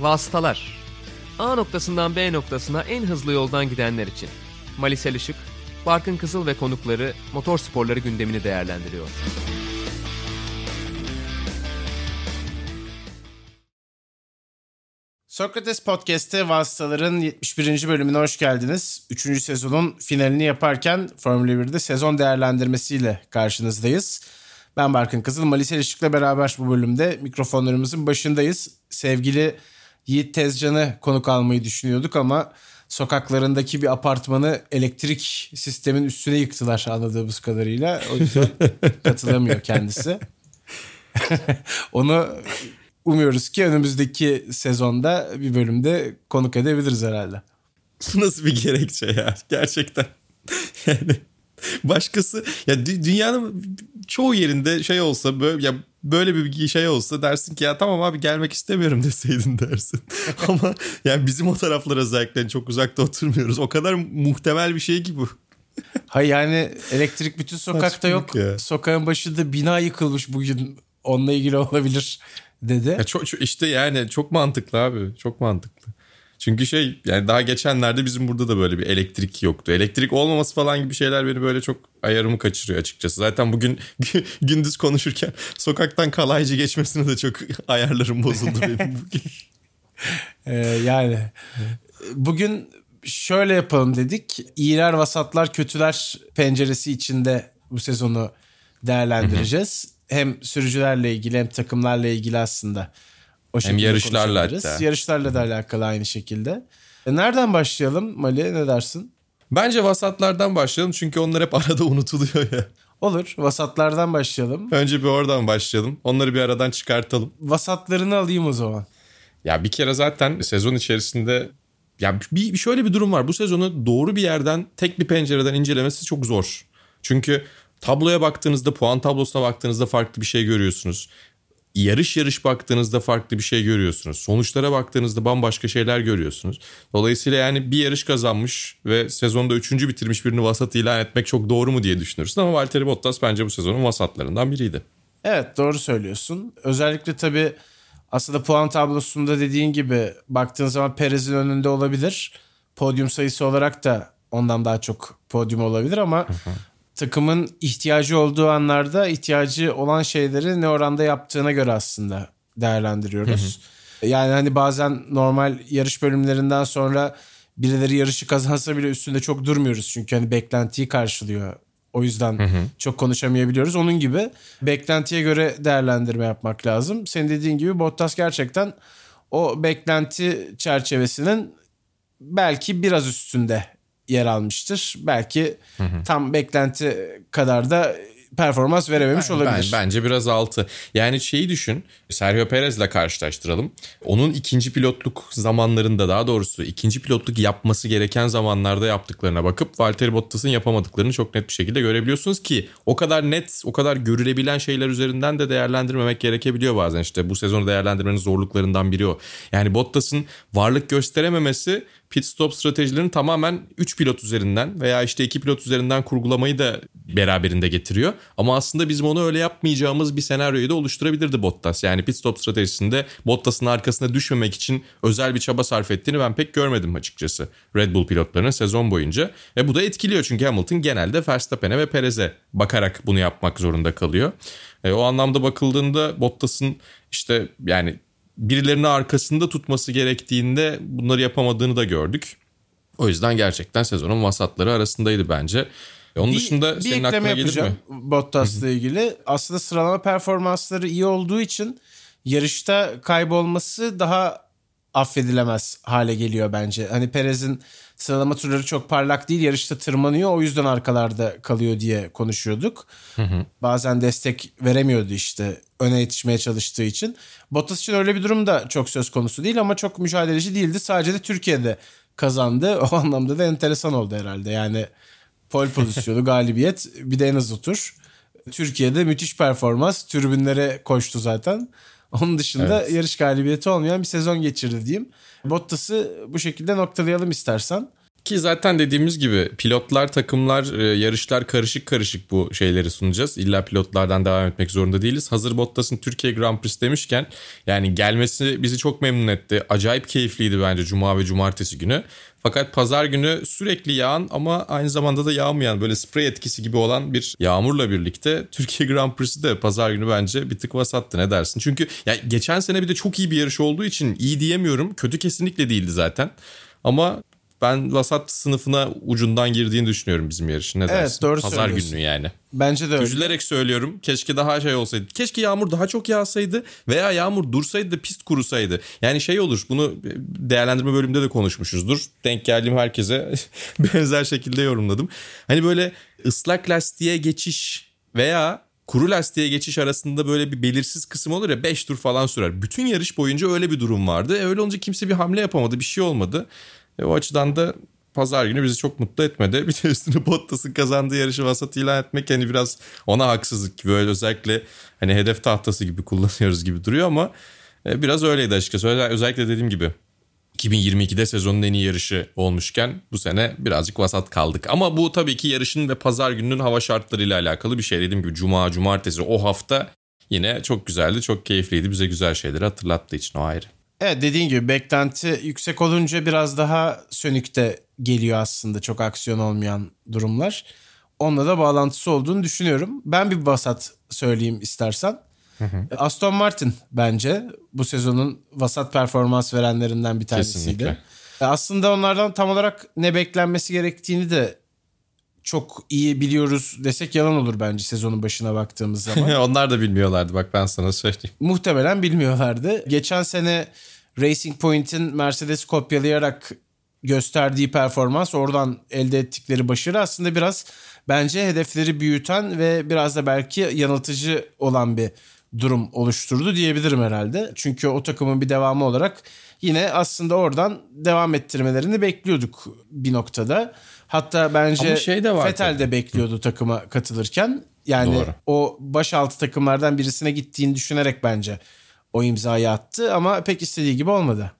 Vasıtalar A noktasından B noktasına en hızlı yoldan gidenler için. Malisel Işık, Barkın Kızıl ve konukları motor sporları gündemini değerlendiriyor. Sokrates Podcast'te Vasıtaların 71. bölümüne hoş geldiniz. 3. sezonun finalini yaparken Formula 1'de sezon değerlendirmesiyle karşınızdayız. Ben Barkın Kızıl, Malise Işık'la beraber bu bölümde mikrofonlarımızın başındayız. Sevgili Yiğit Tezcan'ı konuk almayı düşünüyorduk ama sokaklarındaki bir apartmanı elektrik sistemin üstüne yıktılar anladığımız kadarıyla. O yüzden katılamıyor kendisi. Onu umuyoruz ki önümüzdeki sezonda bir bölümde konuk edebiliriz herhalde. Bu nasıl bir gerekçe ya gerçekten. Yani başkası ya dünyanın çoğu yerinde şey olsa böyle ya böyle bir şey olsa dersin ki ya tamam abi gelmek istemiyorum deseydin dersin. Ama yani bizim o taraflara özellikle çok uzakta oturmuyoruz. O kadar muhtemel bir şey ki bu. Hayır yani elektrik bütün sokakta yok. Ya. Sokağın başında bina yıkılmış bugün. Onunla ilgili olabilir dedi. Ya çok, çok işte yani çok mantıklı abi. Çok mantıklı. Çünkü şey yani daha geçenlerde bizim burada da böyle bir elektrik yoktu. Elektrik olmaması falan gibi şeyler beni böyle çok ayarımı kaçırıyor açıkçası. Zaten bugün gündüz konuşurken sokaktan kalaycı geçmesine de çok ayarlarım bozuldu benim bugün. ee, yani bugün şöyle yapalım dedik. İyiler, vasatlar, kötüler penceresi içinde bu sezonu değerlendireceğiz. Hem sürücülerle ilgili hem takımlarla ilgili aslında o Hem yarışlarla hatta. Yarışlarla da alakalı aynı şekilde. E nereden başlayalım Mali ne dersin? Bence vasatlardan başlayalım çünkü onlar hep arada unutuluyor ya. Olur. Vasatlardan başlayalım. Önce bir oradan başlayalım. Onları bir aradan çıkartalım. Vasatlarını alayım o zaman. Ya bir kere zaten sezon içerisinde ya bir şöyle bir durum var. Bu sezonu doğru bir yerden tek bir pencereden incelemesi çok zor. Çünkü tabloya baktığınızda, puan tablosuna baktığınızda farklı bir şey görüyorsunuz yarış yarış baktığınızda farklı bir şey görüyorsunuz. Sonuçlara baktığınızda bambaşka şeyler görüyorsunuz. Dolayısıyla yani bir yarış kazanmış ve sezonda üçüncü bitirmiş birini vasat ilan etmek çok doğru mu diye düşünürsün. Ama Valtteri Bottas bence bu sezonun vasatlarından biriydi. Evet doğru söylüyorsun. Özellikle tabii aslında puan tablosunda dediğin gibi baktığın zaman Perez'in önünde olabilir. Podyum sayısı olarak da ondan daha çok podyum olabilir ama takımın ihtiyacı olduğu anlarda ihtiyacı olan şeyleri ne oranda yaptığına göre aslında değerlendiriyoruz. Hı hı. Yani hani bazen normal yarış bölümlerinden sonra birileri yarışı kazansa bile üstünde çok durmuyoruz. Çünkü hani beklentiyi karşılıyor. O yüzden hı hı. çok konuşamayabiliyoruz. Onun gibi beklentiye göre değerlendirme yapmak lazım. Senin dediğin gibi Bottas gerçekten o beklenti çerçevesinin belki biraz üstünde yer almıştır. Belki hı hı. tam beklenti kadar da performans verememiş olabilir. Ben, bence biraz altı. Yani şeyi düşün. Sergio Perez'le karşılaştıralım. Onun ikinci pilotluk zamanlarında daha doğrusu ikinci pilotluk yapması gereken zamanlarda yaptıklarına bakıp Valtteri Bottas'ın yapamadıklarını çok net bir şekilde görebiliyorsunuz ki o kadar net, o kadar görülebilen şeyler üzerinden de değerlendirmemek gerekebiliyor bazen. İşte bu sezonu değerlendirmenin zorluklarından biri o. Yani Bottas'ın varlık gösterememesi pit stop stratejilerini tamamen 3 pilot üzerinden veya işte 2 pilot üzerinden kurgulamayı da beraberinde getiriyor. Ama aslında bizim onu öyle yapmayacağımız bir senaryoyu da oluşturabilirdi Bottas. Yani pit stop stratejisinde Bottas'ın arkasına düşmemek için özel bir çaba sarf ettiğini ben pek görmedim açıkçası Red Bull pilotlarının sezon boyunca. Ve bu da etkiliyor çünkü Hamilton genelde Verstappen'e ve Perez'e bakarak bunu yapmak zorunda kalıyor. E, o anlamda bakıldığında Bottas'ın işte yani birilerini arkasında tutması gerektiğinde bunları yapamadığını da gördük. O yüzden gerçekten sezonun vasatları arasındaydı bence. Onun bir, dışında bir senin aklına gelir mi? Bottas'la ilgili. Aslında sıralama performansları iyi olduğu için yarışta kaybolması daha affedilemez hale geliyor bence. Hani Perez'in sıralama turları çok parlak değil. Yarışta tırmanıyor. O yüzden arkalarda kalıyor diye konuşuyorduk. Hı hı. Bazen destek veremiyordu işte öne yetişmeye çalıştığı için. Bottas için öyle bir durum da çok söz konusu değil ama çok mücadeleci değildi. Sadece de Türkiye'de kazandı. O anlamda da enteresan oldu herhalde. Yani pole pozisyonu, galibiyet bir de en hızlı tur. Türkiye'de müthiş performans. Türbünlere koştu zaten. Onun dışında evet. yarış galibiyeti olmayan bir sezon geçirdi diyeyim. Bottas'ı bu şekilde noktalayalım istersen. Ki zaten dediğimiz gibi pilotlar, takımlar, e, yarışlar karışık karışık bu şeyleri sunacağız. İlla pilotlardan devam etmek zorunda değiliz. Hazır Bottas'ın Türkiye Grand Prix demişken yani gelmesi bizi çok memnun etti. Acayip keyifliydi bence Cuma ve Cumartesi günü. Fakat pazar günü sürekli yağan ama aynı zamanda da yağmayan böyle sprey etkisi gibi olan bir yağmurla birlikte Türkiye Grand Prix'si de pazar günü bence bir tık vasattı ne dersin? Çünkü ya geçen sene bir de çok iyi bir yarış olduğu için iyi diyemiyorum. Kötü kesinlikle değildi zaten. Ama ben vasat sınıfına ucundan girdiğini düşünüyorum bizim yarışın. Ne Evet, dersin? doğru Pazar günü yani. Bence de öyle. Üzülerek söylüyorum. Keşke daha şey olsaydı. Keşke yağmur daha çok yağsaydı veya yağmur dursaydı da pist kurusaydı. Yani şey olur. Bunu değerlendirme bölümünde de konuşmuşuzdur. Denk geldiğim herkese benzer şekilde yorumladım. Hani böyle ıslak lastiğe geçiş veya kuru lastiğe geçiş arasında böyle bir belirsiz kısım olur ya 5 tur falan sürer. Bütün yarış boyunca öyle bir durum vardı. E öyle olunca kimse bir hamle yapamadı. Bir şey olmadı. E o açıdan da pazar günü bizi çok mutlu etmedi. Bir de üstüne Bottas'ın kazandığı yarışı vasat ilan etmek hani biraz ona haksızlık gibi. Böyle özellikle hani hedef tahtası gibi kullanıyoruz gibi duruyor ama e, biraz öyleydi açıkçası. Özel- Özellikle dediğim gibi 2022'de sezonun en iyi yarışı olmuşken bu sene birazcık vasat kaldık. Ama bu tabii ki yarışın ve pazar gününün hava şartlarıyla alakalı bir şey. Dediğim gibi cuma, cumartesi o hafta yine çok güzeldi, çok keyifliydi. Bize güzel şeyleri hatırlattığı için o ayrı. Evet dediğin gibi beklenti yüksek olunca biraz daha sönükte geliyor aslında çok aksiyon olmayan durumlar. Onunla da bağlantısı olduğunu düşünüyorum. Ben bir vasat söyleyeyim istersen. Aston Martin bence bu sezonun vasat performans verenlerinden bir tanesiydi. Kesinlikle. Aslında onlardan tam olarak ne beklenmesi gerektiğini de çok iyi biliyoruz desek yalan olur bence sezonun başına baktığımız zaman. Onlar da bilmiyorlardı bak ben sana söyleyeyim. Muhtemelen bilmiyorlardı. Geçen sene Racing Point'in Mercedes kopyalayarak gösterdiği performans, oradan elde ettikleri başarı aslında biraz bence hedefleri büyüten ve biraz da belki yanıltıcı olan bir durum oluşturdu diyebilirim herhalde. Çünkü o takımın bir devamı olarak yine aslında oradan devam ettirmelerini bekliyorduk bir noktada. Hatta bence Ama şey de var tabii. de bekliyordu takıma katılırken. Yani Doğru. o baş altı takımlardan birisine gittiğini düşünerek bence o imzayı attı ama pek istediği gibi olmadı.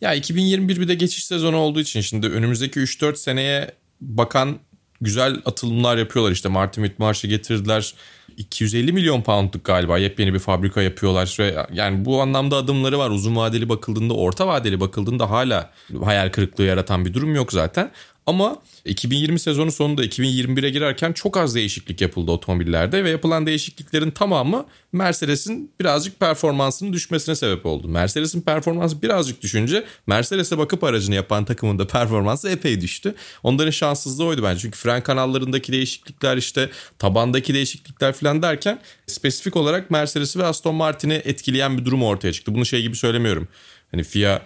Ya 2021 bir de geçiş sezonu olduğu için şimdi önümüzdeki 3-4 seneye bakan güzel atılımlar yapıyorlar. İşte Martin Whitmarsh'ı getirdiler. 250 milyon poundluk galiba yepyeni bir fabrika yapıyorlar ve yani bu anlamda adımları var. Uzun vadeli bakıldığında, orta vadeli bakıldığında hala hayal kırıklığı yaratan bir durum yok zaten. Ama 2020 sezonu sonunda 2021'e girerken çok az değişiklik yapıldı otomobillerde ve yapılan değişikliklerin tamamı Mercedes'in birazcık performansının düşmesine sebep oldu. Mercedes'in performansı birazcık düşünce Mercedes'e bakıp aracını yapan takımın da performansı epey düştü. Onların şanssızlığı oydu bence. Çünkü fren kanallarındaki değişiklikler işte tabandaki değişiklikler falan derken spesifik olarak Mercedes'i ve Aston Martin'i etkileyen bir durum ortaya çıktı. Bunu şey gibi söylemiyorum. Hani FIA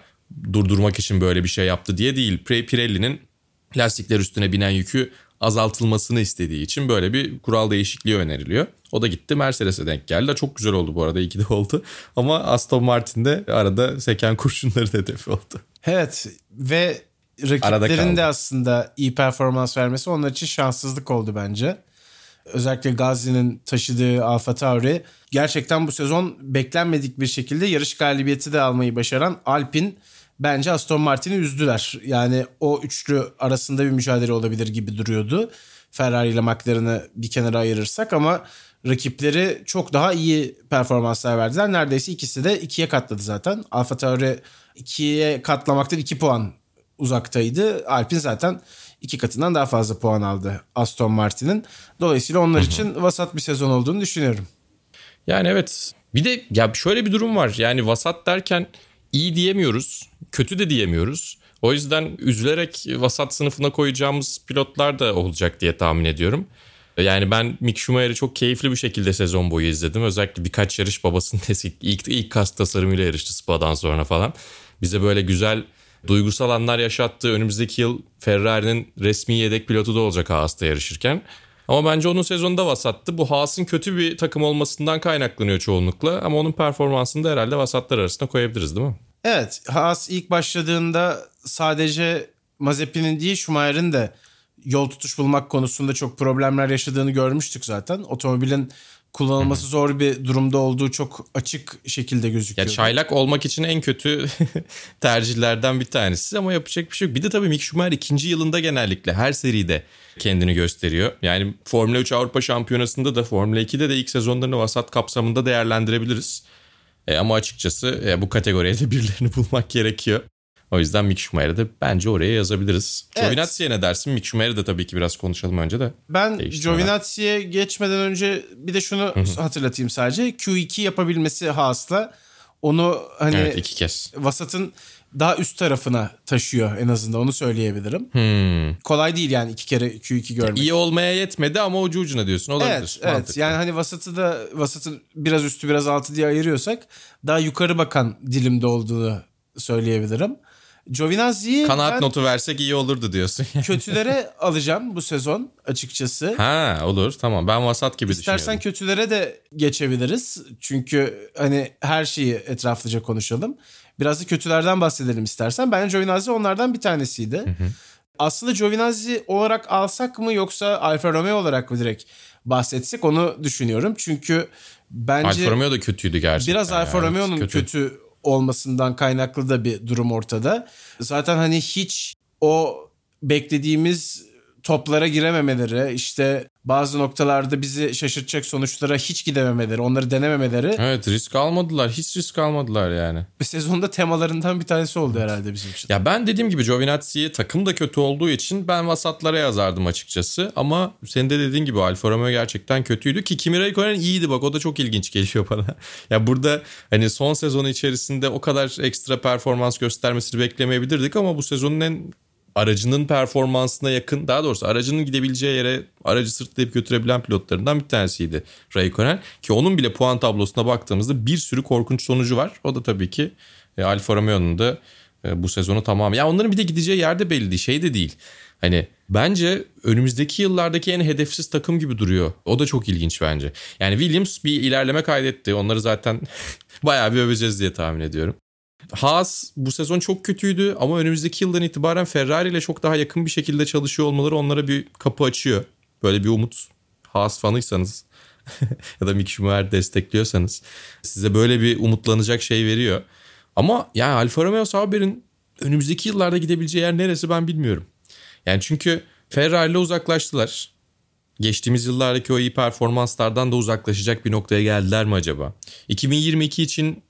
durdurmak için böyle bir şey yaptı diye değil. Pirelli'nin lastikler üstüne binen yükü azaltılmasını istediği için böyle bir kural değişikliği öneriliyor. O da gitti Mercedes'e denk geldi. Çok güzel oldu bu arada iyi ki de oldu. Ama Aston Martin'de arada seken kurşunları hedefi oldu. Evet ve rakiplerin de aslında iyi performans vermesi onlar için şanssızlık oldu bence. Özellikle Gazi'nin taşıdığı Alfa Tauri gerçekten bu sezon beklenmedik bir şekilde yarış galibiyeti de almayı başaran Alpine bence Aston Martin'i üzdüler. Yani o üçlü arasında bir mücadele olabilir gibi duruyordu. Ferrari ile McLaren'ı bir kenara ayırırsak ama rakipleri çok daha iyi performanslar verdiler. Neredeyse ikisi de ikiye katladı zaten. Alfa Tauri ikiye katlamaktan iki puan uzaktaydı. Alpine zaten iki katından daha fazla puan aldı Aston Martin'in. Dolayısıyla onlar için vasat bir sezon olduğunu düşünüyorum. Yani evet. Bir de ya şöyle bir durum var. Yani vasat derken iyi diyemiyoruz. Kötü de diyemiyoruz. O yüzden üzülerek vasat sınıfına koyacağımız pilotlar da olacak diye tahmin ediyorum. Yani ben Mick Schumacher'i çok keyifli bir şekilde sezon boyu izledim. Özellikle birkaç yarış babasının eski ilk, ilk kas tasarımıyla yarıştı Spa'dan sonra falan. Bize böyle güzel duygusal anlar yaşattı. Önümüzdeki yıl Ferrari'nin resmi yedek pilotu da olacak Haas'ta yarışırken. Ama bence onun sezonunda vasattı. Bu Haas'ın kötü bir takım olmasından kaynaklanıyor çoğunlukla. Ama onun performansını da herhalde vasatlar arasında koyabiliriz değil mi? Evet Haas ilk başladığında sadece Mazepin'in değil Schumacher'in de yol tutuş bulmak konusunda çok problemler yaşadığını görmüştük zaten. Otomobilin kullanılması zor bir durumda olduğu çok açık şekilde Ya gözüküyor. çaylak olmak için en kötü tercihlerden bir tanesi ama yapacak bir şey yok. Bir de tabii Mick Schumacher ikinci yılında genellikle her seride kendini gösteriyor. Yani Formula 3 Avrupa Şampiyonası'nda da Formula 2'de de ilk sezonlarını vasat kapsamında değerlendirebiliriz. E, ama açıkçası e, bu kategoriye de birilerini bulmak gerekiyor. O yüzden Mick Schumacher'ı da bence oraya yazabiliriz. Evet. Giovinazzi'ye ne dersin? Mick Schumacher'ı da tabii ki biraz konuşalım önce de. Ben. Giovinazzi'ye geçmeden önce bir de şunu hatırlatayım sadece. Q2 yapabilmesi Haas'la onu hani Evet iki kez. vasatın daha üst tarafına taşıyor en azından onu söyleyebilirim. Hmm. Kolay değil yani iki kere Q2 görmek. İyi olmaya yetmedi ama ucu ucuna diyorsun. Olabilir. Evet, evet. Mantıklı. Yani hani vasatı da vasatın biraz üstü biraz altı diye ayırıyorsak daha yukarı bakan dilimde olduğunu söyleyebilirim. Giovinazzi'yi Kanaat ben notu versek iyi olurdu diyorsun. kötülere alacağım bu sezon açıkçası. ha olur tamam ben vasat gibi İstersen düşünüyorum. kötülere de geçebiliriz. Çünkü hani her şeyi etraflıca konuşalım. Biraz da kötülerden bahsedelim istersen. Bence Giovinazzi onlardan bir tanesiydi. Aslında Giovinazzi olarak alsak mı yoksa Alfa Romeo olarak mı direkt bahsetsek onu düşünüyorum. Çünkü bence Alfa Romeo da kötüydü gerçekten. biraz Alfa ya, evet, Romeo'nun kötü. olmasından kaynaklı da bir durum ortada. Zaten hani hiç o beklediğimiz toplara girememeleri, işte bazı noktalarda bizi şaşırtacak sonuçlara hiç gidememeleri, onları denememeleri Evet risk almadılar. Hiç risk almadılar yani. bir sezonda temalarından bir tanesi oldu herhalde bizim için. Ya ben dediğim gibi Giovinazzi'yi takım da kötü olduğu için ben vasatlara yazardım açıkçası. Ama senin de dediğin gibi Alfa Romeo gerçekten kötüydü ki Kimi Räikkönen iyiydi bak o da çok ilginç geliyor bana. ya burada hani son sezonu içerisinde o kadar ekstra performans göstermesini beklemeyebilirdik ama bu sezonun en aracının performansına yakın daha doğrusu aracının gidebileceği yere aracı sırtlayıp götürebilen pilotlarından bir tanesiydi Raikkonen. Ki onun bile puan tablosuna baktığımızda bir sürü korkunç sonucu var. O da tabii ki e, Alfa Romeo'nun da e, bu sezonu tamam. Ya onların bir de gideceği yerde belli değil. Şey de değil. Hani bence önümüzdeki yıllardaki en hedefsiz takım gibi duruyor. O da çok ilginç bence. Yani Williams bir ilerleme kaydetti. Onları zaten bayağı bir öveceğiz diye tahmin ediyorum. Haas bu sezon çok kötüydü ama önümüzdeki yıldan itibaren Ferrari ile çok daha yakın bir şekilde çalışıyor olmaları onlara bir kapı açıyor. Böyle bir umut. Haas fanıysanız ya da Mick Schumacher destekliyorsanız size böyle bir umutlanacak şey veriyor. Ama yani Alfa Romeo Sauber'in önümüzdeki yıllarda gidebileceği yer neresi ben bilmiyorum. Yani çünkü Ferrari ile uzaklaştılar. Geçtiğimiz yıllardaki o iyi performanslardan da uzaklaşacak bir noktaya geldiler mi acaba? 2022 için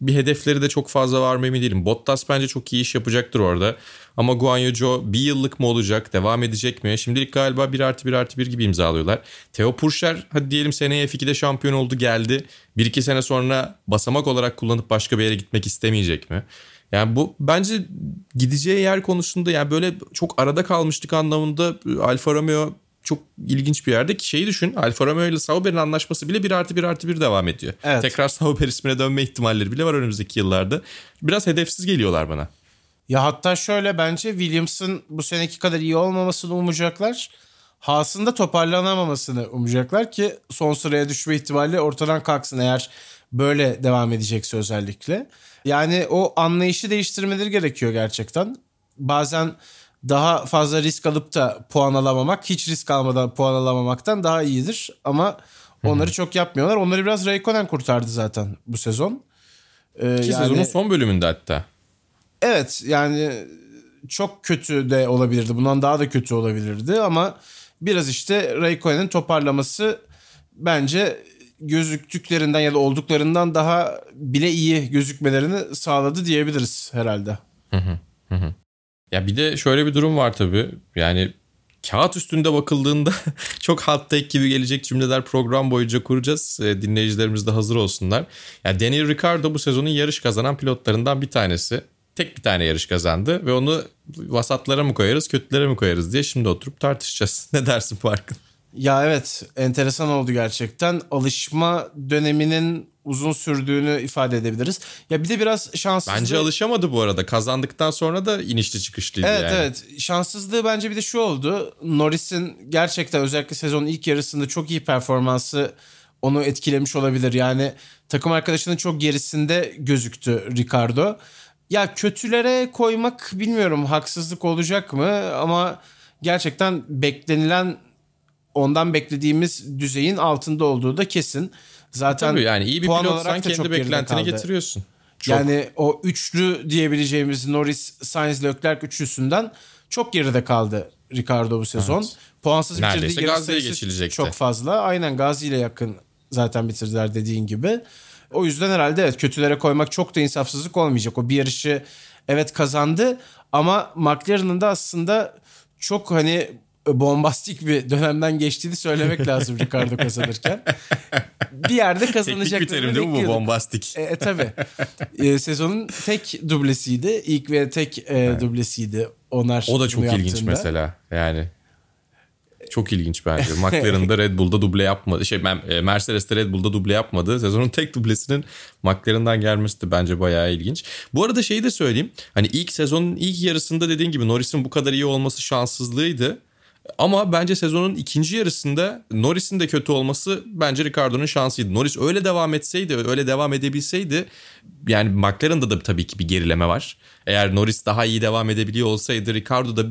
bir hedefleri de çok fazla var mı emin değilim. Bottas bence çok iyi iş yapacaktır orada. Ama Guan Yu Zhou bir yıllık mı olacak? Devam edecek mi? Şimdilik galiba 1 artı 1 artı 1 gibi imzalıyorlar. Theo Purcher hadi diyelim seneye F2'de şampiyon oldu geldi. 1-2 sene sonra basamak olarak kullanıp başka bir yere gitmek istemeyecek mi? Yani bu bence gideceği yer konusunda yani böyle çok arada kalmıştık anlamında Alfa Romeo çok ilginç bir yerde ki şeyi düşün Alfa Romeo ile Sauber'in anlaşması bile 1 artı 1 artı 1 devam ediyor. Evet. Tekrar Sauber ismine dönme ihtimalleri bile var önümüzdeki yıllarda. Biraz hedefsiz geliyorlar bana. Ya hatta şöyle bence Williams'ın bu seneki kadar iyi olmamasını umacaklar. Haas'ın da toparlanamamasını umacaklar ki son sıraya düşme ihtimali ortadan kalksın eğer böyle devam edecekse özellikle. Yani o anlayışı değiştirmeleri gerekiyor gerçekten. Bazen daha fazla risk alıp da puan alamamak hiç risk almadan puan alamamaktan daha iyidir. Ama onları çok yapmıyorlar. Onları biraz Raikkonen kurtardı zaten bu sezon. Ee, Ki yani- sezonun son bölümünde hatta. Evet yani çok kötü de olabilirdi. Bundan daha da kötü olabilirdi ama biraz işte Raikkonen'in toparlaması bence gözüktüklerinden ya da olduklarından daha bile iyi gözükmelerini sağladı diyebiliriz herhalde. Ya bir de şöyle bir durum var tabii. Yani kağıt üstünde bakıldığında çok hot take gibi gelecek cümleler program boyunca kuracağız. E, dinleyicilerimiz de hazır olsunlar. Ya Daniel Ricciardo bu sezonun yarış kazanan pilotlarından bir tanesi. Tek bir tane yarış kazandı ve onu vasatlara mı koyarız, kötülere mi koyarız diye şimdi oturup tartışacağız. Ne dersin Farkın? Ya evet enteresan oldu gerçekten. Alışma döneminin uzun sürdüğünü ifade edebiliriz. Ya bir de biraz şanssızlığı... Bence alışamadı bu arada. Kazandıktan sonra da inişli çıkışlıydı Evet yani. evet. Şanssızlığı bence bir de şu oldu. Norris'in gerçekten özellikle sezonun ilk yarısında çok iyi performansı onu etkilemiş olabilir. Yani takım arkadaşının çok gerisinde gözüktü Ricardo. Ya kötülere koymak bilmiyorum haksızlık olacak mı ama gerçekten beklenilen ondan beklediğimiz düzeyin altında olduğu da kesin. Zaten Tabii yani iyi bir puan pilotsan kendi beklentini getiriyorsun. Çok. Yani o üçlü diyebileceğimiz Norris, Sainz, Leclerc üçlüsünden çok geride kaldı Ricardo bu sezon. Puansız bitirdiği yarış sayısı çok fazla. Aynen Gazi ile yakın zaten bitirdiler dediğin gibi. O yüzden herhalde evet kötülere koymak çok da insafsızlık olmayacak. O bir yarışı evet kazandı ama McLaren'ın da aslında çok hani bombastik bir dönemden geçtiğini söylemek lazım Ricardo kazanırken. Bir yerde Teknik bir terim değil mi bu bombastik? E, e, tabii. E, sezonun tek dublesiydi. İlk ve tek e, dublesiydi. Onar O da çok ilginç yaptığında. mesela. Yani çok ilginç bence. McLaren'da Red Bull'da duble yapmadı. Şey ben- e, Mercedes'te Red Bull'da duble yapmadı. Sezonun tek dublesinin McLaren'dan gelmesi de bence bayağı ilginç. Bu arada şeyi de söyleyeyim. Hani ilk sezonun ilk yarısında dediğin gibi Norris'in bu kadar iyi olması şanssızlığıydı. Ama bence sezonun ikinci yarısında Norris'in de kötü olması bence Ricardo'nun şansıydı. Norris öyle devam etseydi, öyle devam edebilseydi yani McLaren'da da tabii ki bir gerileme var. Eğer Norris daha iyi devam edebiliyor olsaydı Ricardo da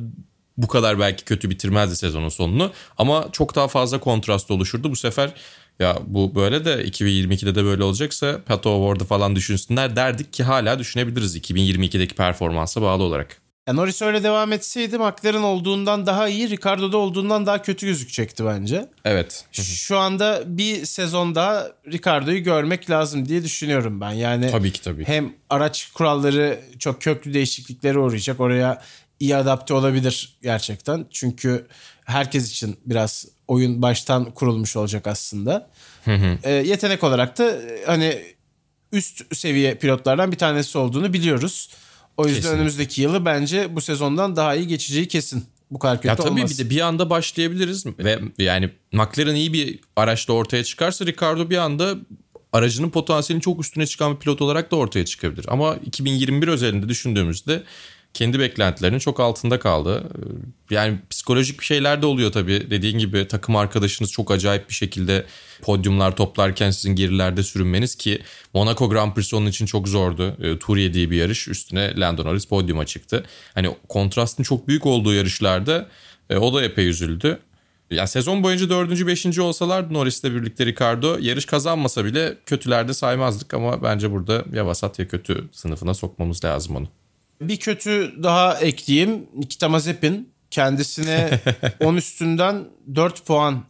bu kadar belki kötü bitirmezdi sezonun sonunu. Ama çok daha fazla kontrast oluşurdu. Bu sefer ya bu böyle de 2022'de de böyle olacaksa Pato Award'ı falan düşünsünler derdik ki hala düşünebiliriz 2022'deki performansa bağlı olarak. Ya Norris öyle devam etseydi McLaren olduğundan daha iyi, Ricardo'da olduğundan daha kötü gözükecekti bence. Evet. Şu anda bir sezon daha Ricardo'yu görmek lazım diye düşünüyorum ben. Yani Tabii ki tabii. hem araç kuralları çok köklü değişikliklere uğrayacak. Oraya iyi adapte olabilir gerçekten. Çünkü herkes için biraz oyun baştan kurulmuş olacak aslında. E, yetenek olarak da e, hani üst seviye pilotlardan bir tanesi olduğunu biliyoruz. O yüzden Kesinlikle. önümüzdeki yılı bence bu sezondan daha iyi geçeceği kesin. Bu kadar kötü Ya tabii olmaz. bir de bir anda başlayabiliriz ve yani McLaren iyi bir araçla ortaya çıkarsa Ricardo bir anda aracının potansiyelinin çok üstüne çıkan bir pilot olarak da ortaya çıkabilir. Ama 2021 özelinde düşündüğümüzde kendi beklentilerinin çok altında kaldı. Yani psikolojik bir şeyler de oluyor tabii. Dediğin gibi takım arkadaşınız çok acayip bir şekilde podyumlar toplarken sizin gerilerde sürünmeniz ki Monaco Grand Prix onun için çok zordu. E, tur yediği bir yarış üstüne Lando Norris podyuma çıktı. Hani kontrastın çok büyük olduğu yarışlarda e, o da epey üzüldü. Ya sezon boyunca dördüncü, beşinci olsalar Norris'le birlikte Ricardo yarış kazanmasa bile kötülerde saymazdık ama bence burada ya vasat ya kötü sınıfına sokmamız lazım onu. Bir kötü daha ekleyeyim. Nikita Mazepin kendisine 10 üstünden 4 puan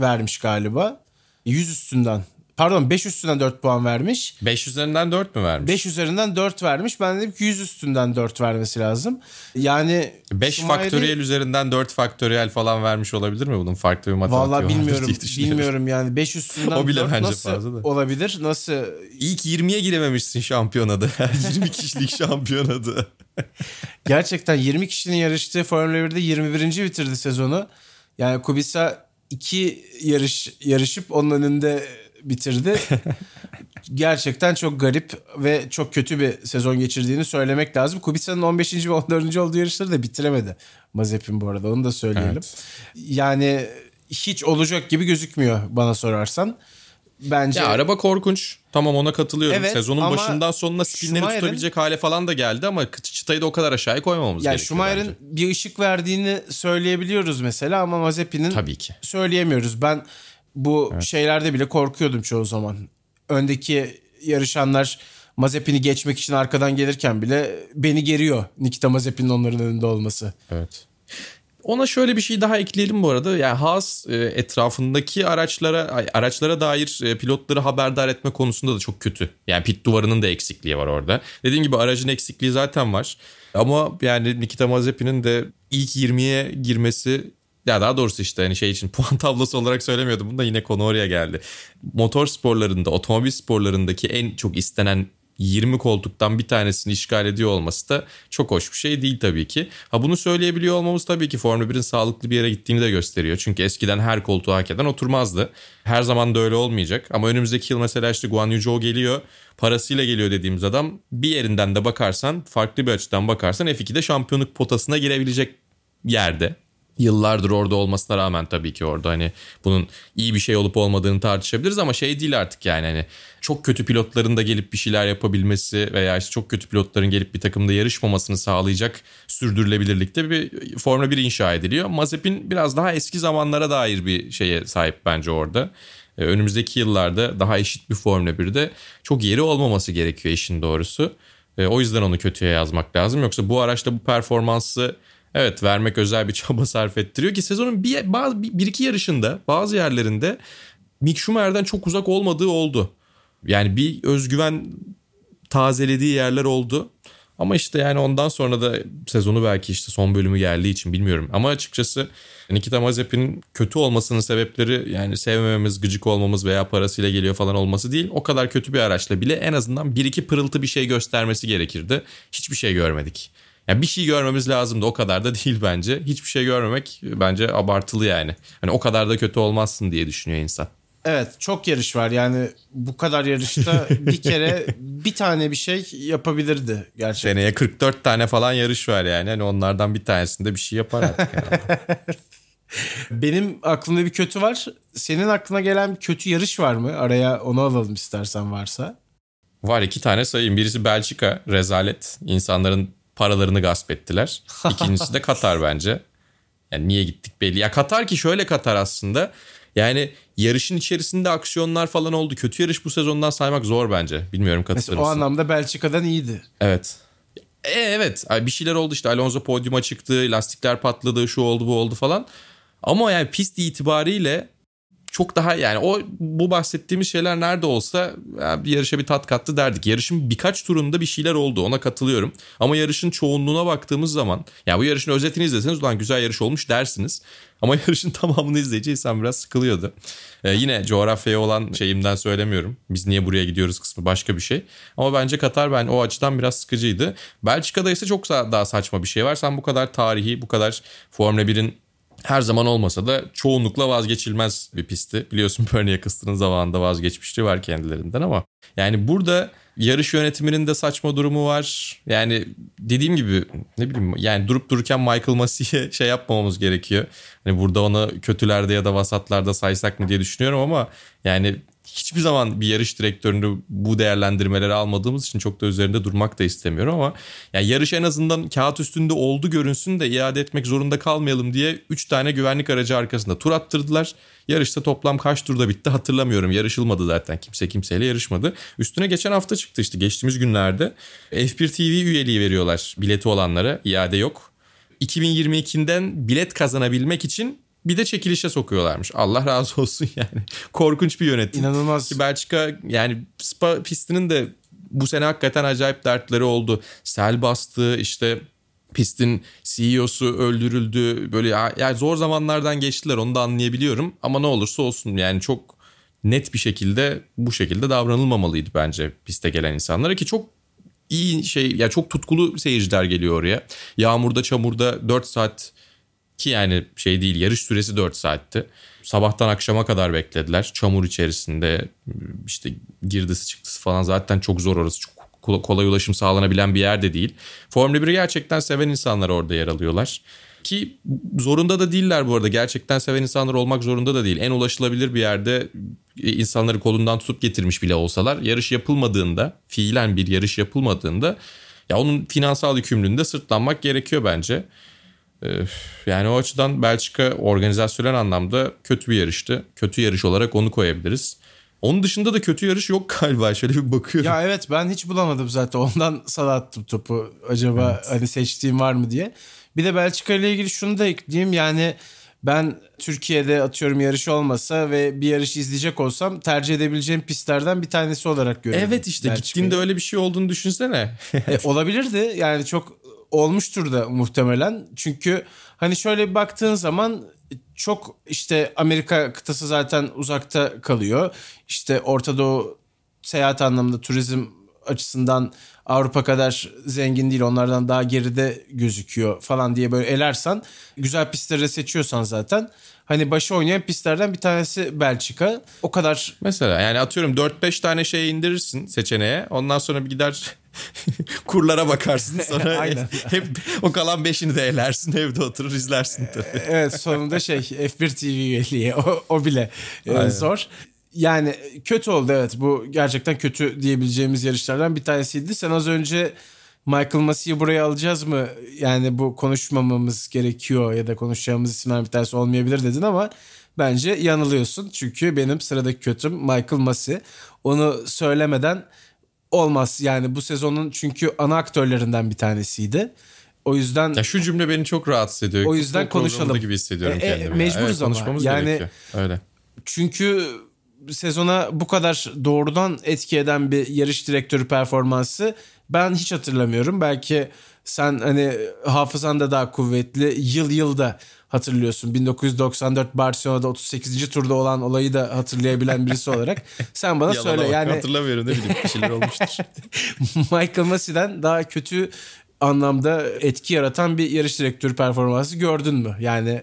vermiş galiba. 100 üstünden. Pardon 5 üstünden 4 puan vermiş. 5 üzerinden 4 mü vermiş? 5 üzerinden 4 vermiş. Ben dedim ki 100 üstünden 4 vermesi lazım. Yani 5 Schumacher'i- faktöriyel üzerinden 4 faktöriyel falan vermiş olabilir mi bunun? Farklı bir matematik Vallahi vardır bilmiyorum. Bilmiyorum yani 5 üstünden O bile 4 bence nasıl fazla da. olabilir? Nasıl? İlk 20'ye girememişsin şampiyonada. 20 kişilik şampiyonada. Gerçekten 20 kişinin yarıştığı Formula 1'de 21. bitirdi sezonu. Yani Kubica iki yarış yarışıp onun önünde bitirdi. Gerçekten çok garip ve çok kötü bir sezon geçirdiğini söylemek lazım. Kubica'nın 15. ve 14. olduğu yarışları da bitiremedi Mazepin bu arada onu da söyleyelim. Evet. Yani hiç olacak gibi gözükmüyor bana sorarsan. Bence Ya araba korkunç. Tamam ona katılıyorum. Evet, Sezonun başından sonuna spinleri Schumacher'in- tutabilecek hale falan da geldi ama çıtayı da o kadar aşağıya koymamamız yani gerekiyor Schumacher'in bir ışık verdiğini söyleyebiliyoruz mesela ama Mazepin'in Tabii ki. söyleyemiyoruz. Ben bu şeylerde bile korkuyordum çoğu zaman. Öndeki yarışanlar Mazepin'i geçmek için arkadan gelirken bile beni geriyor Nikita Mazepin'in onların önünde olması. Evet. Ona şöyle bir şey daha ekleyelim bu arada. Yani Haas e, etrafındaki araçlara araçlara dair e, pilotları haberdar etme konusunda da çok kötü. Yani pit duvarının da eksikliği var orada. Dediğim gibi aracın eksikliği zaten var. Ama yani Nikita Mazepin'in de ilk 20'ye girmesi ya daha doğrusu işte hani şey için puan tablosu olarak söylemiyordum. Bunu da yine konu oraya geldi. Motor sporlarında, otomobil sporlarındaki en çok istenen 20 koltuktan bir tanesini işgal ediyor olması da çok hoş bir şey değil tabii ki. Ha bunu söyleyebiliyor olmamız tabii ki Formula 1'in sağlıklı bir yere gittiğini de gösteriyor. Çünkü eskiden her koltuğu hak eden oturmazdı. Her zaman da öyle olmayacak. Ama önümüzdeki yıl mesela işte Guan Yu Zhou geliyor. Parasıyla geliyor dediğimiz adam bir yerinden de bakarsan farklı bir açıdan bakarsan F2'de şampiyonluk potasına girebilecek yerde. Yıllardır orada olmasına rağmen tabii ki orada hani bunun iyi bir şey olup olmadığını tartışabiliriz ama şey değil artık yani hani çok kötü pilotların da gelip bir şeyler yapabilmesi veya işte çok kötü pilotların gelip bir takımda yarışmamasını sağlayacak sürdürülebilirlikte bir Formula 1 inşa ediliyor. Mazepin biraz daha eski zamanlara dair bir şeye sahip bence orada. Ee, önümüzdeki yıllarda daha eşit bir Formula 1'de çok yeri olmaması gerekiyor işin doğrusu. Ee, o yüzden onu kötüye yazmak lazım. Yoksa bu araçta bu performansı evet vermek özel bir çaba sarf ettiriyor ki sezonun bir, bazı, bir iki yarışında bazı yerlerinde Mick Schumacher'den çok uzak olmadığı oldu. Yani bir özgüven tazelediği yerler oldu. Ama işte yani ondan sonra da sezonu belki işte son bölümü geldiği için bilmiyorum. Ama açıkçası Nikita Mazepin'in kötü olmasının sebepleri yani sevmememiz, gıcık olmamız veya parasıyla geliyor falan olması değil. O kadar kötü bir araçla bile en azından bir iki pırıltı bir şey göstermesi gerekirdi. Hiçbir şey görmedik. Yani bir şey görmemiz lazımdı o kadar da değil bence. Hiçbir şey görmemek bence abartılı yani. Hani o kadar da kötü olmazsın diye düşünüyor insan. Evet çok yarış var yani bu kadar yarışta bir kere bir tane bir şey yapabilirdi gerçekten. Seneye 44 tane falan yarış var yani. Hani onlardan bir tanesinde bir şey yapar artık. Yani. Benim aklımda bir kötü var. Senin aklına gelen bir kötü yarış var mı? Araya onu alalım istersen varsa. Var iki tane sayayım. Birisi Belçika rezalet. İnsanların paralarını gasp ettiler. İkincisi de Katar bence. Yani niye gittik belli. Ya Katar ki şöyle Katar aslında. Yani yarışın içerisinde aksiyonlar falan oldu. Kötü yarış bu sezondan saymak zor bence. Bilmiyorum katılır Mesela o anlamda Belçika'dan iyiydi. Evet. E, evet bir şeyler oldu işte Alonso podyuma çıktı lastikler patladı şu oldu bu oldu falan. Ama yani pist itibariyle çok daha yani o bu bahsettiğimiz şeyler nerede olsa ya bir yarışa bir tat kattı derdik. Yarışın birkaç turunda bir şeyler oldu ona katılıyorum. Ama yarışın çoğunluğuna baktığımız zaman ya bu yarışın özetini izleseniz ulan güzel yarış olmuş dersiniz. Ama yarışın tamamını izleyince insan biraz sıkılıyordu. Ee, yine coğrafyaya olan şeyimden söylemiyorum. Biz niye buraya gidiyoruz kısmı başka bir şey. Ama bence Katar ben o açıdan biraz sıkıcıydı. Belçika'da ise çok daha saçma bir şey var. Sen bu kadar tarihi, bu kadar Formula 1'in her zaman olmasa da çoğunlukla vazgeçilmez bir pistti. Biliyorsun Bernie Eccleston'ın zamanında vazgeçmişliği var kendilerinden ama yani burada yarış yönetiminin de saçma durumu var. Yani dediğim gibi ne bileyim yani durup dururken Michael Massey'e şey yapmamamız gerekiyor. Hani burada onu kötülerde ya da vasatlarda saysak mı diye düşünüyorum ama yani hiçbir zaman bir yarış direktörünü bu değerlendirmeleri almadığımız için çok da üzerinde durmak da istemiyorum ama yani yarış en azından kağıt üstünde oldu görünsün de iade etmek zorunda kalmayalım diye 3 tane güvenlik aracı arkasında tur attırdılar. Yarışta toplam kaç turda bitti hatırlamıyorum. Yarışılmadı zaten. Kimse kimseyle yarışmadı. Üstüne geçen hafta çıktı işte geçtiğimiz günlerde. F1 TV üyeliği veriyorlar bileti olanlara. iade yok. 2022'den bilet kazanabilmek için bir de çekilişe sokuyorlarmış. Allah razı olsun yani. Korkunç bir yönetim. İnanılmaz. Ki Belçika yani Spa pistinin de bu sene hakikaten acayip dertleri oldu. Sel bastı işte pistin CEO'su öldürüldü. Böyle yani zor zamanlardan geçtiler onu da anlayabiliyorum. Ama ne olursa olsun yani çok net bir şekilde bu şekilde davranılmamalıydı bence piste gelen insanlara ki çok iyi şey ya çok tutkulu seyirciler geliyor oraya. Yağmurda çamurda 4 saat ki yani şey değil yarış süresi 4 saatti. Sabahtan akşama kadar beklediler. Çamur içerisinde işte girdisi çıktısı falan zaten çok zor orası. Çok kolay ulaşım sağlanabilen bir yer de değil. Formula 1'i gerçekten seven insanlar orada yer alıyorlar. Ki zorunda da değiller bu arada. Gerçekten seven insanlar olmak zorunda da değil. En ulaşılabilir bir yerde insanları kolundan tutup getirmiş bile olsalar yarış yapılmadığında, fiilen bir yarış yapılmadığında ya onun finansal yükümlülüğünde sırtlanmak gerekiyor bence. Yani o açıdan Belçika organizasyonel anlamda kötü bir yarıştı. Kötü yarış olarak onu koyabiliriz. Onun dışında da kötü yarış yok galiba. Şöyle bir bakıyorum. Ya evet ben hiç bulamadım zaten. Ondan sana attım topu. Acaba evet. hani seçtiğim var mı diye. Bir de Belçika ile ilgili şunu da ekleyeyim. Yani ben Türkiye'de atıyorum yarış olmasa ve bir yarış izleyecek olsam tercih edebileceğim pistlerden bir tanesi olarak görüyorum. Evet işte Belçika'yı. gittiğinde öyle bir şey olduğunu düşünsene. e, olabilirdi. Yani çok olmuştur da muhtemelen. Çünkü hani şöyle bir baktığın zaman çok işte Amerika kıtası zaten uzakta kalıyor. İşte Orta Doğu seyahat anlamında turizm açısından Avrupa kadar zengin değil onlardan daha geride gözüküyor falan diye böyle elersen güzel pistleri seçiyorsan zaten hani başı oynayan pistlerden bir tanesi Belçika. O kadar Mesela yani atıyorum 4-5 tane şey indirirsin seçeneğe. Ondan sonra bir gider kurlara bakarsın. Sonra Aynen. hep o kalan 5'ini de elersin. Evde oturur izlersin tabii. evet sonunda şey F1 TV üyeliği o, o bile e, Aynen. zor. Yani kötü oldu evet bu gerçekten kötü diyebileceğimiz yarışlardan bir tanesiydi. Sen az önce Michael Massey'i buraya alacağız mı? Yani bu konuşmamamız gerekiyor ya da konuşacağımız isimler bir tanesi olmayabilir dedin ama bence yanılıyorsun. Çünkü benim sıradaki kötüm Michael Massey. Onu söylemeden olmaz. Yani bu sezonun çünkü ana aktörlerinden bir tanesiydi. O yüzden Ya şu cümle beni çok rahatsız ediyor. O yüzden konuşalım. gibi hissediyorum E, e, kendimi. mecburuz evet, ama. konuşmamız Yani- gerekiyor. Öyle. Çünkü sezona bu kadar doğrudan etki eden bir yarış direktörü performansı ben hiç hatırlamıyorum. Belki sen hani hafızan da daha kuvvetli yıl yılda hatırlıyorsun. 1994 Barcelona'da 38. turda olan olayı da hatırlayabilen birisi olarak sen bana Yalana söyle bak, yani Hatırlamıyorum ne bileyim bir şeyler olmuştur. Michael Massey'den daha kötü anlamda etki yaratan bir yarış direktörü performansı gördün mü? Yani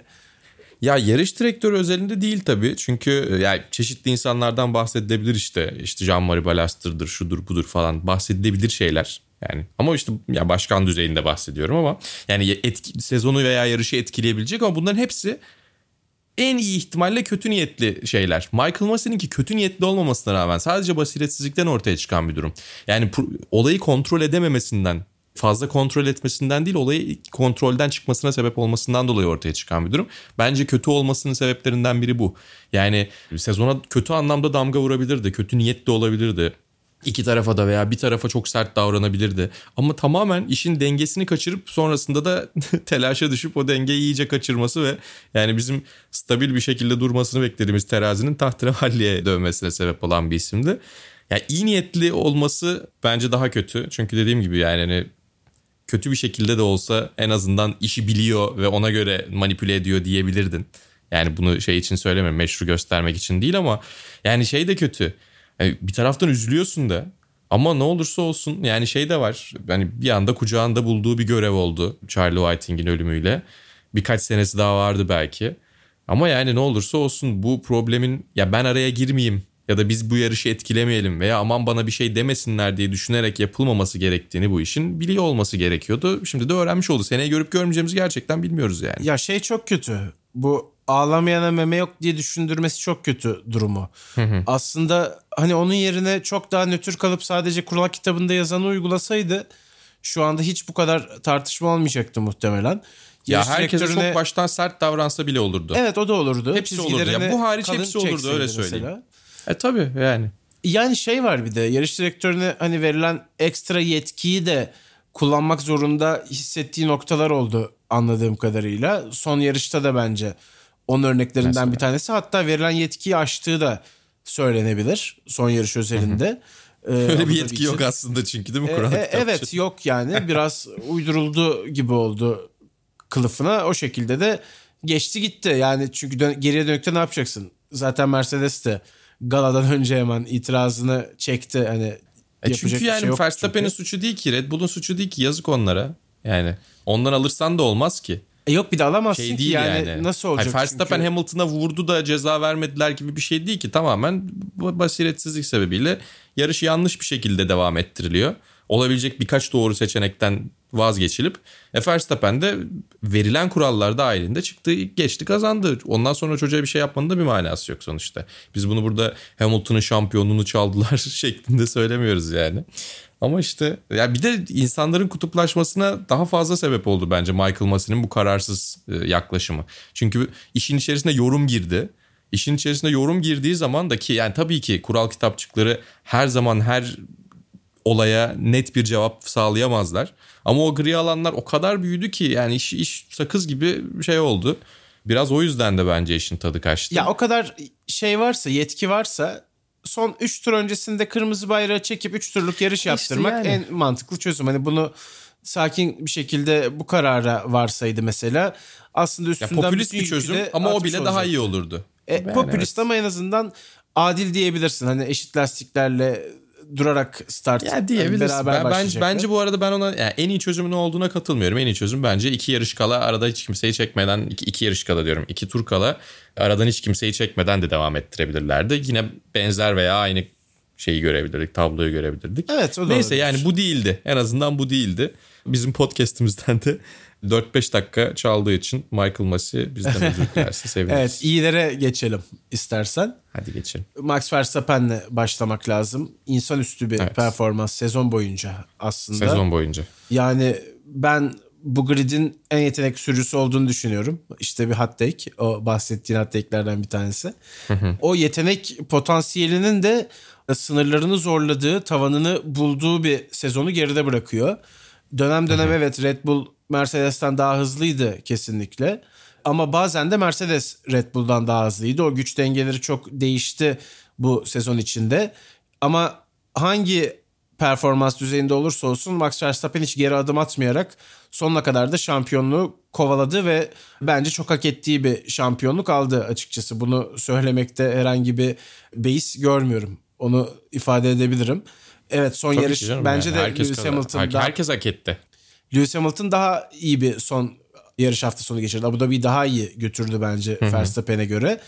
Ya yarış direktörü özelinde değil tabii. Çünkü e, yani çeşitli insanlardan bahsedilebilir işte. İşte Jean-Marie Balaster'dır, şudur budur falan bahsedilebilir şeyler. Yani ama işte ya başkan düzeyinde bahsediyorum ama yani etki, sezonu veya yarışı etkileyebilecek ama bunların hepsi en iyi ihtimalle kötü niyetli şeyler. Michael Massey'ninki kötü niyetli olmamasına rağmen sadece basiretsizlikten ortaya çıkan bir durum. Yani olayı kontrol edememesinden, fazla kontrol etmesinden değil olayı kontrolden çıkmasına sebep olmasından dolayı ortaya çıkan bir durum. Bence kötü olmasının sebeplerinden biri bu. Yani sezona kötü anlamda damga vurabilirdi, kötü niyetli olabilirdi. İki tarafa da veya bir tarafa çok sert davranabilirdi. Ama tamamen işin dengesini kaçırıp sonrasında da telaşa düşüp o dengeyi iyice kaçırması ve yani bizim stabil bir şekilde durmasını beklediğimiz terazinin tahterevalliye dönmesine sebep olan bir isimdi. Yani iyi niyetli olması bence daha kötü. Çünkü dediğim gibi yani hani kötü bir şekilde de olsa en azından işi biliyor ve ona göre manipüle ediyor diyebilirdin. Yani bunu şey için söylemiyorum meşru göstermek için değil ama yani şey de kötü. Yani bir taraftan üzülüyorsun da ama ne olursa olsun yani şey de var. Yani bir anda kucağında bulduğu bir görev oldu Charlie Whiting'in ölümüyle. Birkaç senesi daha vardı belki. Ama yani ne olursa olsun bu problemin ya ben araya girmeyeyim ya da biz bu yarışı etkilemeyelim veya aman bana bir şey demesinler diye düşünerek yapılmaması gerektiğini bu işin biliyor olması gerekiyordu. Şimdi de öğrenmiş oldu. Seneye görüp görmeyeceğimizi gerçekten bilmiyoruz yani. Ya şey çok kötü. Bu ağlamayana meme yok diye düşündürmesi çok kötü durumu. Aslında hani onun yerine çok daha nötr kalıp sadece kural kitabında yazanı uygulasaydı şu anda hiç bu kadar tartışma olmayacaktı muhtemelen. Ya Yarış herkese direktörüne- çok baştan sert davransa bile olurdu. Evet o da olurdu. Hepsi olurdu. Ya bu hariç hepsi olurdu, öyle söyleyeyim. mesela. E tabii yani. Yani şey var bir de yarış direktörüne hani verilen ekstra yetkiyi de kullanmak zorunda hissettiği noktalar oldu anladığım kadarıyla. Son yarışta da bence onun örneklerinden Mesela. bir tanesi. Hatta verilen yetkiyi aştığı da söylenebilir son yarış özelinde. Ee, Öyle bir yetki için. yok aslında çünkü değil mi E, Kur'an e, kitapçı? evet yok yani biraz uyduruldu gibi oldu kılıfına o şekilde de geçti gitti yani çünkü dön- geriye dönükte ne yapacaksın zaten Mercedes de galadan önce hemen itirazını çekti hani E çünkü bir yani şey Verstappen'in suçu değil ki Red Bull'un suçu değil ki yazık onlara. Yani ondan alırsan da olmaz ki. E yok bir de alamazsın Şey ki değil yani, yani. nasıl olacak Hani Verstappen çünkü Hamilton'a vurdu da ceza vermediler gibi bir şey değil ki. Tamamen basiretsizlik sebebiyle yarış yanlış bir şekilde devam ettiriliyor. Olabilecek birkaç doğru seçenekten vazgeçilip e, Verstappen de verilen kurallar dahilinde çıktı, geçti, kazandı. Ondan sonra çocuğa bir şey yapmanın da bir manası yok sonuçta. Biz bunu burada Hamilton'ın şampiyonluğunu çaldılar şeklinde söylemiyoruz yani. Ama işte ya bir de insanların kutuplaşmasına daha fazla sebep oldu bence Michael Massey'nin bu kararsız e, yaklaşımı. Çünkü işin içerisine yorum girdi. İşin içerisine yorum girdiği zaman da ki yani tabii ki kural kitapçıkları her zaman her olaya net bir cevap sağlayamazlar. Ama o gri alanlar o kadar büyüdü ki yani iş, iş sakız gibi bir şey oldu. Biraz o yüzden de bence işin tadı kaçtı. ya o kadar şey varsa yetki varsa son 3 tur öncesinde kırmızı bayrağı çekip 3 turluk yarış yaptırmak yani. en mantıklı çözüm. Hani bunu sakin bir şekilde bu karara varsaydı mesela aslında Ya üstünden popülist bütün bir çözüm ama o bile daha olacaktı. iyi olurdu. E, Yani popülist ama en azından adil diyebilirsin. Hani eşit lastiklerle durarak start Ya diyebiliriz. beraber Ben, ben, bence bu arada ben ona yani en iyi çözümün olduğuna katılmıyorum. En iyi çözüm bence iki yarış kala arada hiç kimseyi çekmeden iki, iki yarış kala diyorum. iki tur kala aradan hiç kimseyi çekmeden de devam ettirebilirlerdi. Yine benzer veya aynı şeyi görebilirdik, tabloyu görebilirdik. Evet, o da Neyse olabilir. yani bu değildi. En azından bu değildi. Bizim podcast'imizden de 4-5 dakika çaldığı için Michael Masi bizden özür dilerse seviniriz. Evet iyilere geçelim istersen. Hadi geçelim. Max Verstappen'le başlamak lazım. İnsanüstü bir Evet. performans sezon boyunca aslında. Sezon boyunca. Yani ben bu gridin en yetenek sürücüsü olduğunu düşünüyorum. İşte bir hot take. O bahsettiğin hot take'lerden bir tanesi. o yetenek potansiyelinin de sınırlarını zorladığı, tavanını bulduğu bir sezonu geride bırakıyor. Dönem dönem evet Red Bull Mercedes'ten daha hızlıydı kesinlikle. Ama bazen de Mercedes Red Bull'dan daha hızlıydı. O güç dengeleri çok değişti bu sezon içinde. Ama hangi performans düzeyinde olursa olsun Max Verstappen hiç geri adım atmayarak sonuna kadar da şampiyonluğu kovaladı ve bence çok hak ettiği bir şampiyonluk aldı açıkçası. Bunu söylemekte herhangi bir beis görmüyorum. Onu ifade edebilirim. Evet son Tabii yarış canım bence yani. de herkes Lewis kadar- Hamilton her- daha, herkes hak etti. Lewis Hamilton daha iyi bir son yarış hafta sonu geçirdi. Abu Dhabi'yi daha iyi götürdü bence Verstappen'e göre.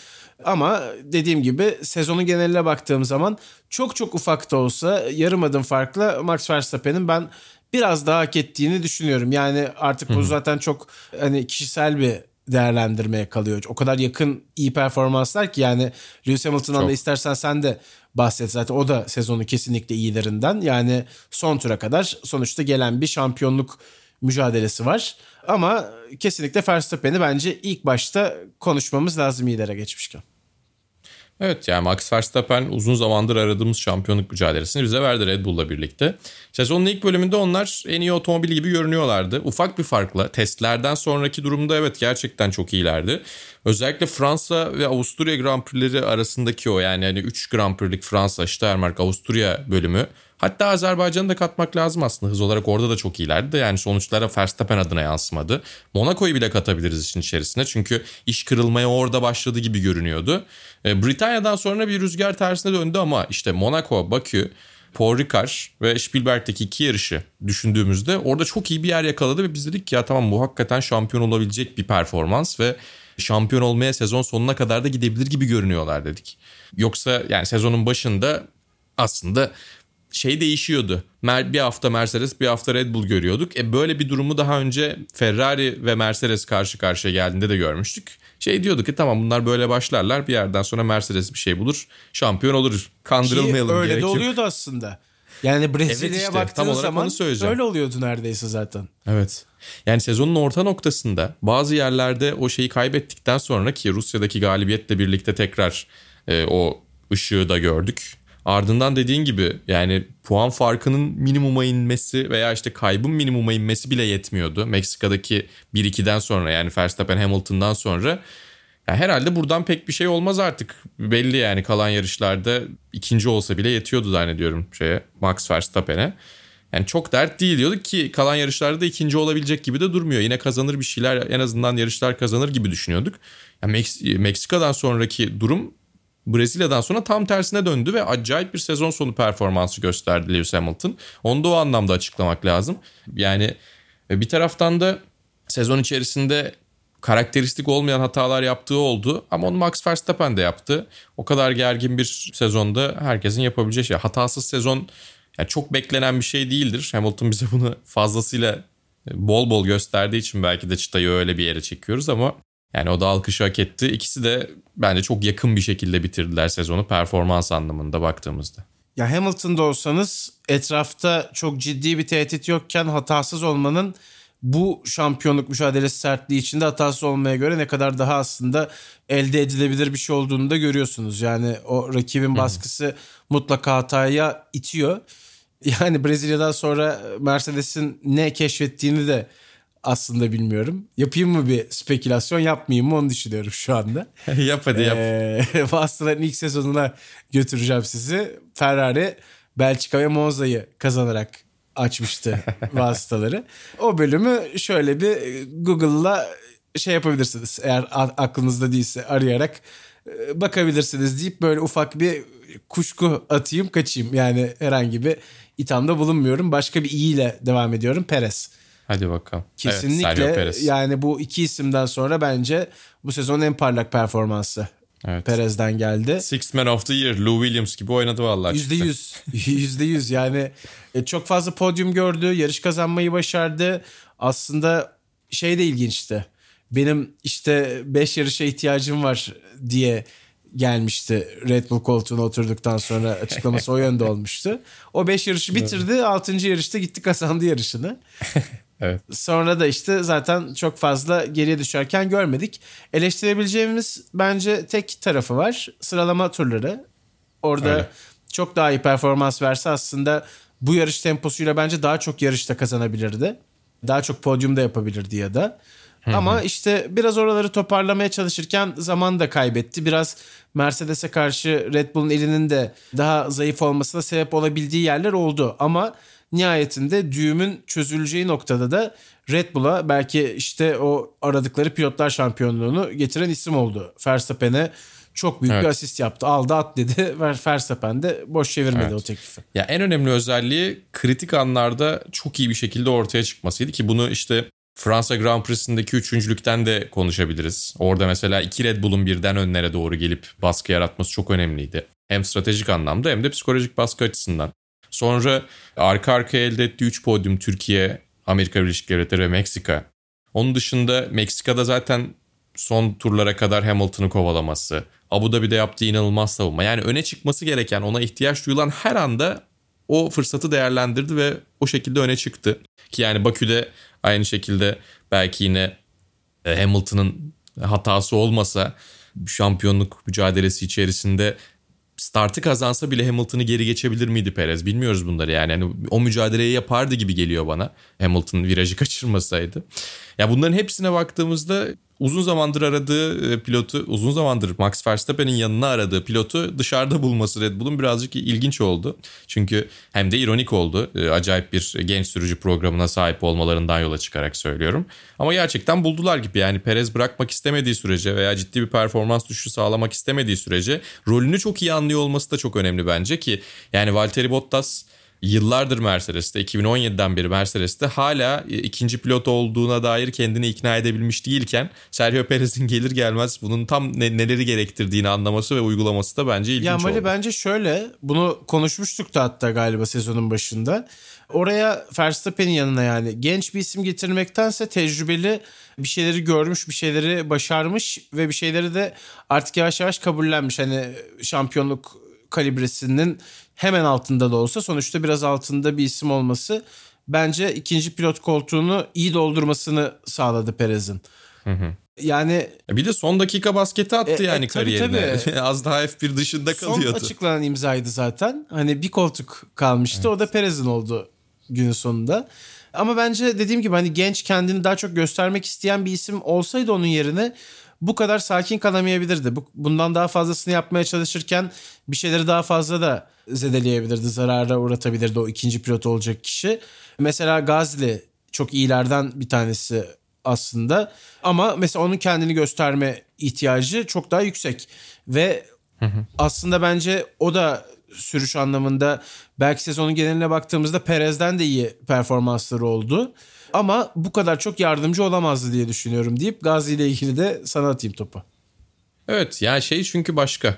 Ama dediğim gibi sezonun geneline baktığım zaman çok çok ufak da olsa yarım adım farklı Max Verstappen'in ben biraz daha hak ettiğini düşünüyorum. Yani artık bu zaten çok hani kişisel bir değerlendirmeye kalıyor. O kadar yakın iyi performanslar ki yani Lewis Hamilton'dan Çok. da istersen sen de bahset zaten o da sezonu kesinlikle iyilerinden. Yani son tura kadar sonuçta gelen bir şampiyonluk mücadelesi var. Ama kesinlikle Verstappen'i bence ilk başta konuşmamız lazım lidere geçmişken. Evet yani Max Verstappen uzun zamandır aradığımız şampiyonluk mücadelesini bize verdi Red Bull'la birlikte. Sezonun ilk bölümünde onlar en iyi otomobil gibi görünüyorlardı. Ufak bir farkla testlerden sonraki durumda evet gerçekten çok iyilerdi. Özellikle Fransa ve Avusturya Grand Prix'leri arasındaki o yani hani 3 Grand Prix'lik Fransa, Steiermark, Avusturya bölümü. Hatta Azerbaycan'ı da katmak lazım aslında hız olarak orada da çok iyilerdi de yani sonuçlara Verstappen adına yansımadı. Monaco'yu bile katabiliriz işin içerisine çünkü iş kırılmaya orada başladı gibi görünüyordu. E, Britanya'dan sonra bir rüzgar tersine döndü ama işte Monaco, Bakü, Paul Ricard ve Spielberg'teki iki yarışı düşündüğümüzde orada çok iyi bir yer yakaladı ve biz dedik ki ya tamam bu hakikaten şampiyon olabilecek bir performans ve şampiyon olmaya sezon sonuna kadar da gidebilir gibi görünüyorlar dedik. Yoksa yani sezonun başında aslında şey değişiyordu. Bir hafta Mercedes bir hafta Red Bull görüyorduk. E böyle bir durumu daha önce Ferrari ve Mercedes karşı karşıya geldiğinde de görmüştük. Şey diyorduk ki tamam bunlar böyle başlarlar bir yerden sonra Mercedes bir şey bulur şampiyon olur. Ki Kandırılmayalım öyle gerek de yok. oluyordu aslında. Yani Brezilya'ya işte, tam baktığın zaman öyle oluyordu neredeyse zaten. Evet. Yani sezonun orta noktasında bazı yerlerde o şeyi kaybettikten sonra ki Rusya'daki galibiyetle birlikte tekrar e, o ışığı da gördük. Ardından dediğin gibi yani puan farkının minimuma inmesi veya işte kaybın minimuma inmesi bile yetmiyordu. Meksika'daki 1-2'den sonra yani Verstappen Hamilton'dan sonra ya herhalde buradan pek bir şey olmaz artık. Belli yani kalan yarışlarda ikinci olsa bile yetiyordu zannediyorum şeye Max Verstappen'e. Yani çok dert değil diyorduk ki kalan yarışlarda ikinci olabilecek gibi de durmuyor. Yine kazanır bir şeyler en azından yarışlar kazanır gibi düşünüyorduk. Yani Meks- Meksika'dan sonraki durum Brezilya'dan sonra tam tersine döndü ve acayip bir sezon sonu performansı gösterdi Lewis Hamilton. Onu da o anlamda açıklamak lazım. Yani bir taraftan da sezon içerisinde karakteristik olmayan hatalar yaptığı oldu ama onu Max Verstappen de yaptı. O kadar gergin bir sezonda herkesin yapabileceği şey. Hatasız sezon yani çok beklenen bir şey değildir. Hamilton bize bunu fazlasıyla bol bol gösterdiği için belki de çıtayı öyle bir yere çekiyoruz ama yani o da alkışı hak etti. İkisi de bence çok yakın bir şekilde bitirdiler sezonu performans anlamında baktığımızda. Ya Hamilton'da olsanız etrafta çok ciddi bir tehdit yokken hatasız olmanın bu şampiyonluk mücadelesi sertliği içinde hatasız olmaya göre ne kadar daha aslında elde edilebilir bir şey olduğunu da görüyorsunuz. Yani o rakibin baskısı mutlaka hataya itiyor. Yani Brezilya'dan sonra Mercedes'in ne keşfettiğini de aslında bilmiyorum. Yapayım mı bir spekülasyon yapmayayım mı onu düşünüyorum şu anda. yap hadi yap. Ee, Vasıtaların ilk sezonuna götüreceğim sizi. Ferrari Belçika ve Monza'yı kazanarak açmıştı vasıtaları. O bölümü şöyle bir Google'la şey yapabilirsiniz. Eğer aklınızda değilse arayarak e, bakabilirsiniz deyip böyle ufak bir kuşku atayım kaçayım. Yani herhangi bir ithamda bulunmuyorum. Başka bir iyiyle devam ediyorum. Perez. Hadi bakalım. Kesinlikle evet, yani bu iki isimden sonra bence bu sezonun en parlak performansı Evet. Perez'den geldi. Sixth Man of the Year Lou Williams gibi oynadı vallahi. Yüzde yüz. Yüzde yüz yani e, çok fazla podyum gördü. Yarış kazanmayı başardı. Aslında şey de ilginçti. Benim işte 5 yarışa ihtiyacım var diye gelmişti Red Bull koltuğuna oturduktan sonra açıklaması o yönde olmuştu. O 5 yarışı bitirdi. 6. yarışta gitti kazandı yarışını. Evet. Sonra da işte zaten çok fazla geriye düşerken görmedik. Eleştirebileceğimiz bence tek tarafı var. Sıralama turları. Orada Öyle. çok daha iyi performans verse aslında bu yarış temposuyla bence daha çok yarışta kazanabilirdi. Daha çok podyumda yapabilirdi ya da. Ama işte biraz oraları toparlamaya çalışırken zaman da kaybetti. Biraz Mercedes'e karşı Red Bull'un elinin de daha zayıf olmasına sebep olabildiği yerler oldu. Ama nihayetinde düğümün çözüleceği noktada da Red Bull'a belki işte o aradıkları pilotlar şampiyonluğunu getiren isim oldu. Verstappen'e çok büyük bir Evet. asist yaptı. Aldı at dedi. Verstappen de boş çevirmedi Evet. o teklifi. Ya en önemli özelliği kritik anlarda çok iyi bir şekilde ortaya çıkmasıydı ki bunu işte Fransa Grand Prix'sindeki üçüncülükten de konuşabiliriz. Orada mesela iki Red Bull'un birden önlere doğru gelip baskı yaratması çok önemliydi. Hem stratejik anlamda hem de psikolojik baskı açısından. Sonra arka arkaya elde ettiği 3 podyum Türkiye, Amerika Birleşik Devletleri ve Meksika. Onun dışında Meksika'da zaten son turlara kadar Hamilton'ı kovalaması. Abu Dhabi'de yaptığı inanılmaz savunma. Yani öne çıkması gereken, ona ihtiyaç duyulan her anda o fırsatı değerlendirdi ve o şekilde öne çıktı. Ki yani Bakü'de aynı şekilde belki yine e, Hamilton'ın hatası olmasa şampiyonluk mücadelesi içerisinde startı kazansa bile Hamilton'ı geri geçebilir miydi Perez? Bilmiyoruz bunları yani. yani o mücadeleyi yapardı gibi geliyor bana. Hamilton virajı kaçırmasaydı. Ya bunların hepsine baktığımızda uzun zamandır aradığı e, pilotu, uzun zamandır Max Verstappen'in yanına aradığı pilotu dışarıda bulması Red Bull'un birazcık ilginç oldu. Çünkü hem de ironik oldu. E, Acayip bir genç sürücü programına sahip olmalarından yola çıkarak söylüyorum. Ama gerçekten buldular gibi yani Perez bırakmak istemediği sürece veya ciddi bir performans düşüşü sağlamak istemediği sürece rolünü çok iyi anlıyor olması da çok önemli bence ki yani Valtteri Bottas yıllardır Mercedes'te 2017'den beri Mercedes'te hala e, ikinci pilot olduğuna dair kendini ikna edebilmiş değilken Sergio Perez'in gelir gelmez bunun tam ne- neleri gerektirdiğini anlaması ve uygulaması da bence ilginç Ya Mali oldu. bence şöyle bunu konuşmuştuk da hatta galiba sezonun başında. Oraya Verstappen'in yanına yani genç bir isim getirmektense tecrübeli bir şeyleri görmüş, bir şeyleri başarmış ve bir şeyleri de artık yavaş yavaş kabullenmiş. Hani şampiyonluk kalibresinin hemen altında da olsa sonuçta biraz altında bir isim olması bence ikinci pilot koltuğunu iyi doldurmasını sağladı Perez'in. Yani Bir de son dakika basketi attı E, e, yani tabii, kariyerine. tabii. Az daha F1 dışında Son kalıyordu. açıklanan imzaydı zaten. Hani bir koltuk kalmıştı. O da Perez'in oldu günün sonunda. Ama bence dediğim gibi hani genç kendini daha çok göstermek isteyen bir isim olsaydı onun yerine bu kadar sakin kalamayabilirdi. Bu, bundan daha fazlasını yapmaya çalışırken bir şeyleri daha fazla da zedeleyebilirdi. Zarara uğratabilirdi o ikinci pilot olacak kişi. Mesela Gazli çok iyilerden bir tanesi aslında. Ama mesela onun kendini gösterme ihtiyacı çok daha yüksek. Ve aslında bence o da sürüş anlamında belki sezonun geneline baktığımızda Perez'den de iyi performansları oldu. Ama bu kadar çok yardımcı olamazdı diye düşünüyorum deyip Gazi ile ilgili de sana atayım topu. Evet yani şey çünkü başka.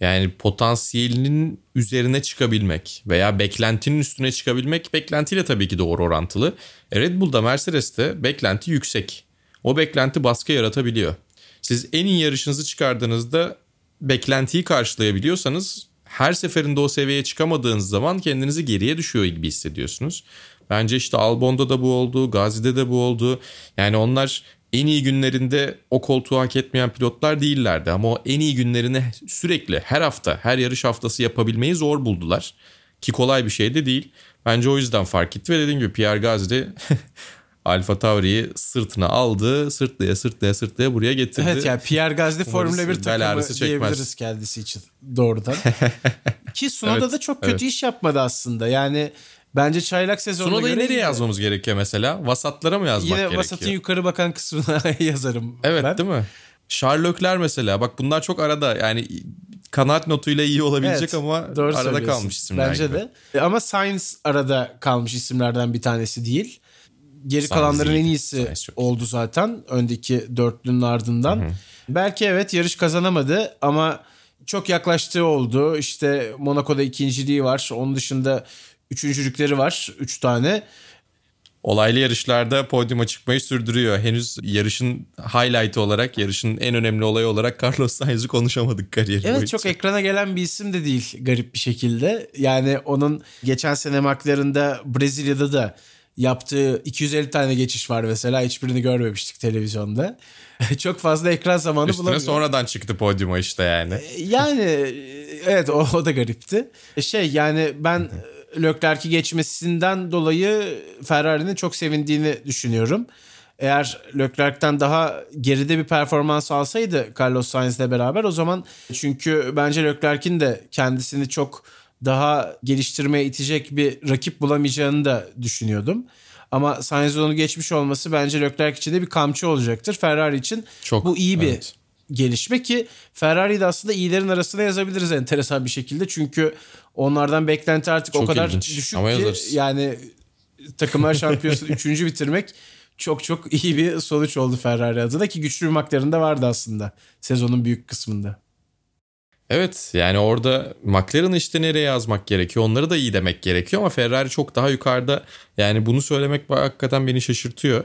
Yani potansiyelinin üzerine çıkabilmek veya beklentinin üstüne çıkabilmek beklentiyle tabii ki doğru orantılı. E, Red Bull'da Mercedes'te beklenti yüksek. O beklenti baskı yaratabiliyor. Siz en iyi yarışınızı çıkardığınızda beklentiyi karşılayabiliyorsanız her seferinde o seviyeye çıkamadığınız zaman kendinizi geriye düşüyor gibi hissediyorsunuz. Bence işte Albon'da da bu oldu, Gazi'de de bu oldu. Yani onlar en iyi günlerinde o koltuğu hak etmeyen pilotlar değillerdi. Ama o en iyi günlerini sürekli her hafta, her yarış haftası yapabilmeyi zor buldular. Ki kolay bir şey de değil. Bence o yüzden fark etti ve dediğim gibi Pierre Gasly Alfa Tauri'yi sırtına aldı. Sırtlaya sırtlaya sırtlaya buraya getirdi. Evet yani Pierre Gasly Formula 1 bel takımı diyebiliriz kendisi için doğrudan. Ki Sunoda Evet, da çok kötü evet. iş yapmadı aslında. Yani bence çaylak sezonuna Sunoda'yı göre nereye yazmamız gerekiyor mesela? Vasatlara mı yazmak Yine gerekiyor? vasatın yukarı bakan kısmına yazarım Evet ben. değil mi? Sherlockler mesela bak bunlar çok arada yani kanaat notuyla iyi olabilecek Evet, ama doğru arada kalmış isimler Bence gibi. de. E, Ama Science arada kalmış isimlerden bir tanesi değil. Geri Science kalanların en iyiydi. iyisi Science çok iyi. oldu zaten öndeki dörtlünün ardından. Belki evet yarış kazanamadı ama çok yaklaştığı oldu. İşte Monaco'da ikinciliği var. Onun dışında üçüncülükleri var. Üç tane. Olaylı yarışlarda podyuma çıkmayı sürdürüyor. Henüz yarışın highlight'ı olarak, yarışın en önemli olayı olarak Carlos Sainz'ı konuşamadık kariyeri Evet boyunca. çok ekrana gelen bir isim de değil garip bir şekilde. Yani onun geçen sene McLaren'da Brezilya'da da yaptığı 250 tane geçiş var mesela. Hiçbirini görmemiştik televizyonda. çok fazla ekran zamanı Üstüne bulamıyor. sonradan çıktı podyuma işte yani. Yani evet o, o da garipti. Şey yani ben Leclerc'i geçmesinden dolayı Ferrari'nin çok sevindiğini düşünüyorum. Eğer Leclerc'ten daha geride bir performans alsaydı Carlos Sainz'le beraber o zaman çünkü bence Leclerc'in de kendisini çok daha geliştirmeye itecek bir rakip bulamayacağını da düşünüyordum. Ama Sainz'in onu geçmiş olması bence Leclerc için de bir kamçı olacaktır. Ferrari için Çok, bu iyi bir evet. gelişme ki Ferrari'yi de aslında iyilerin arasına yazabiliriz enteresan bir şekilde. Çünkü onlardan beklenti artık o Çok kadar ilginç. düşük Ama ki yazarız. yani takımlar şampiyonasını üçüncü bitirmek çok çok iyi bir sonuç oldu Ferrari adına ki güçlü bir McLaren de vardı aslında sezonun büyük kısmında. Evet yani orada McLaren'ı işte nereye yazmak gerekiyor onları da iyi demek gerekiyor ama Ferrari çok daha yukarıda yani bunu söylemek hakikaten beni şaşırtıyor.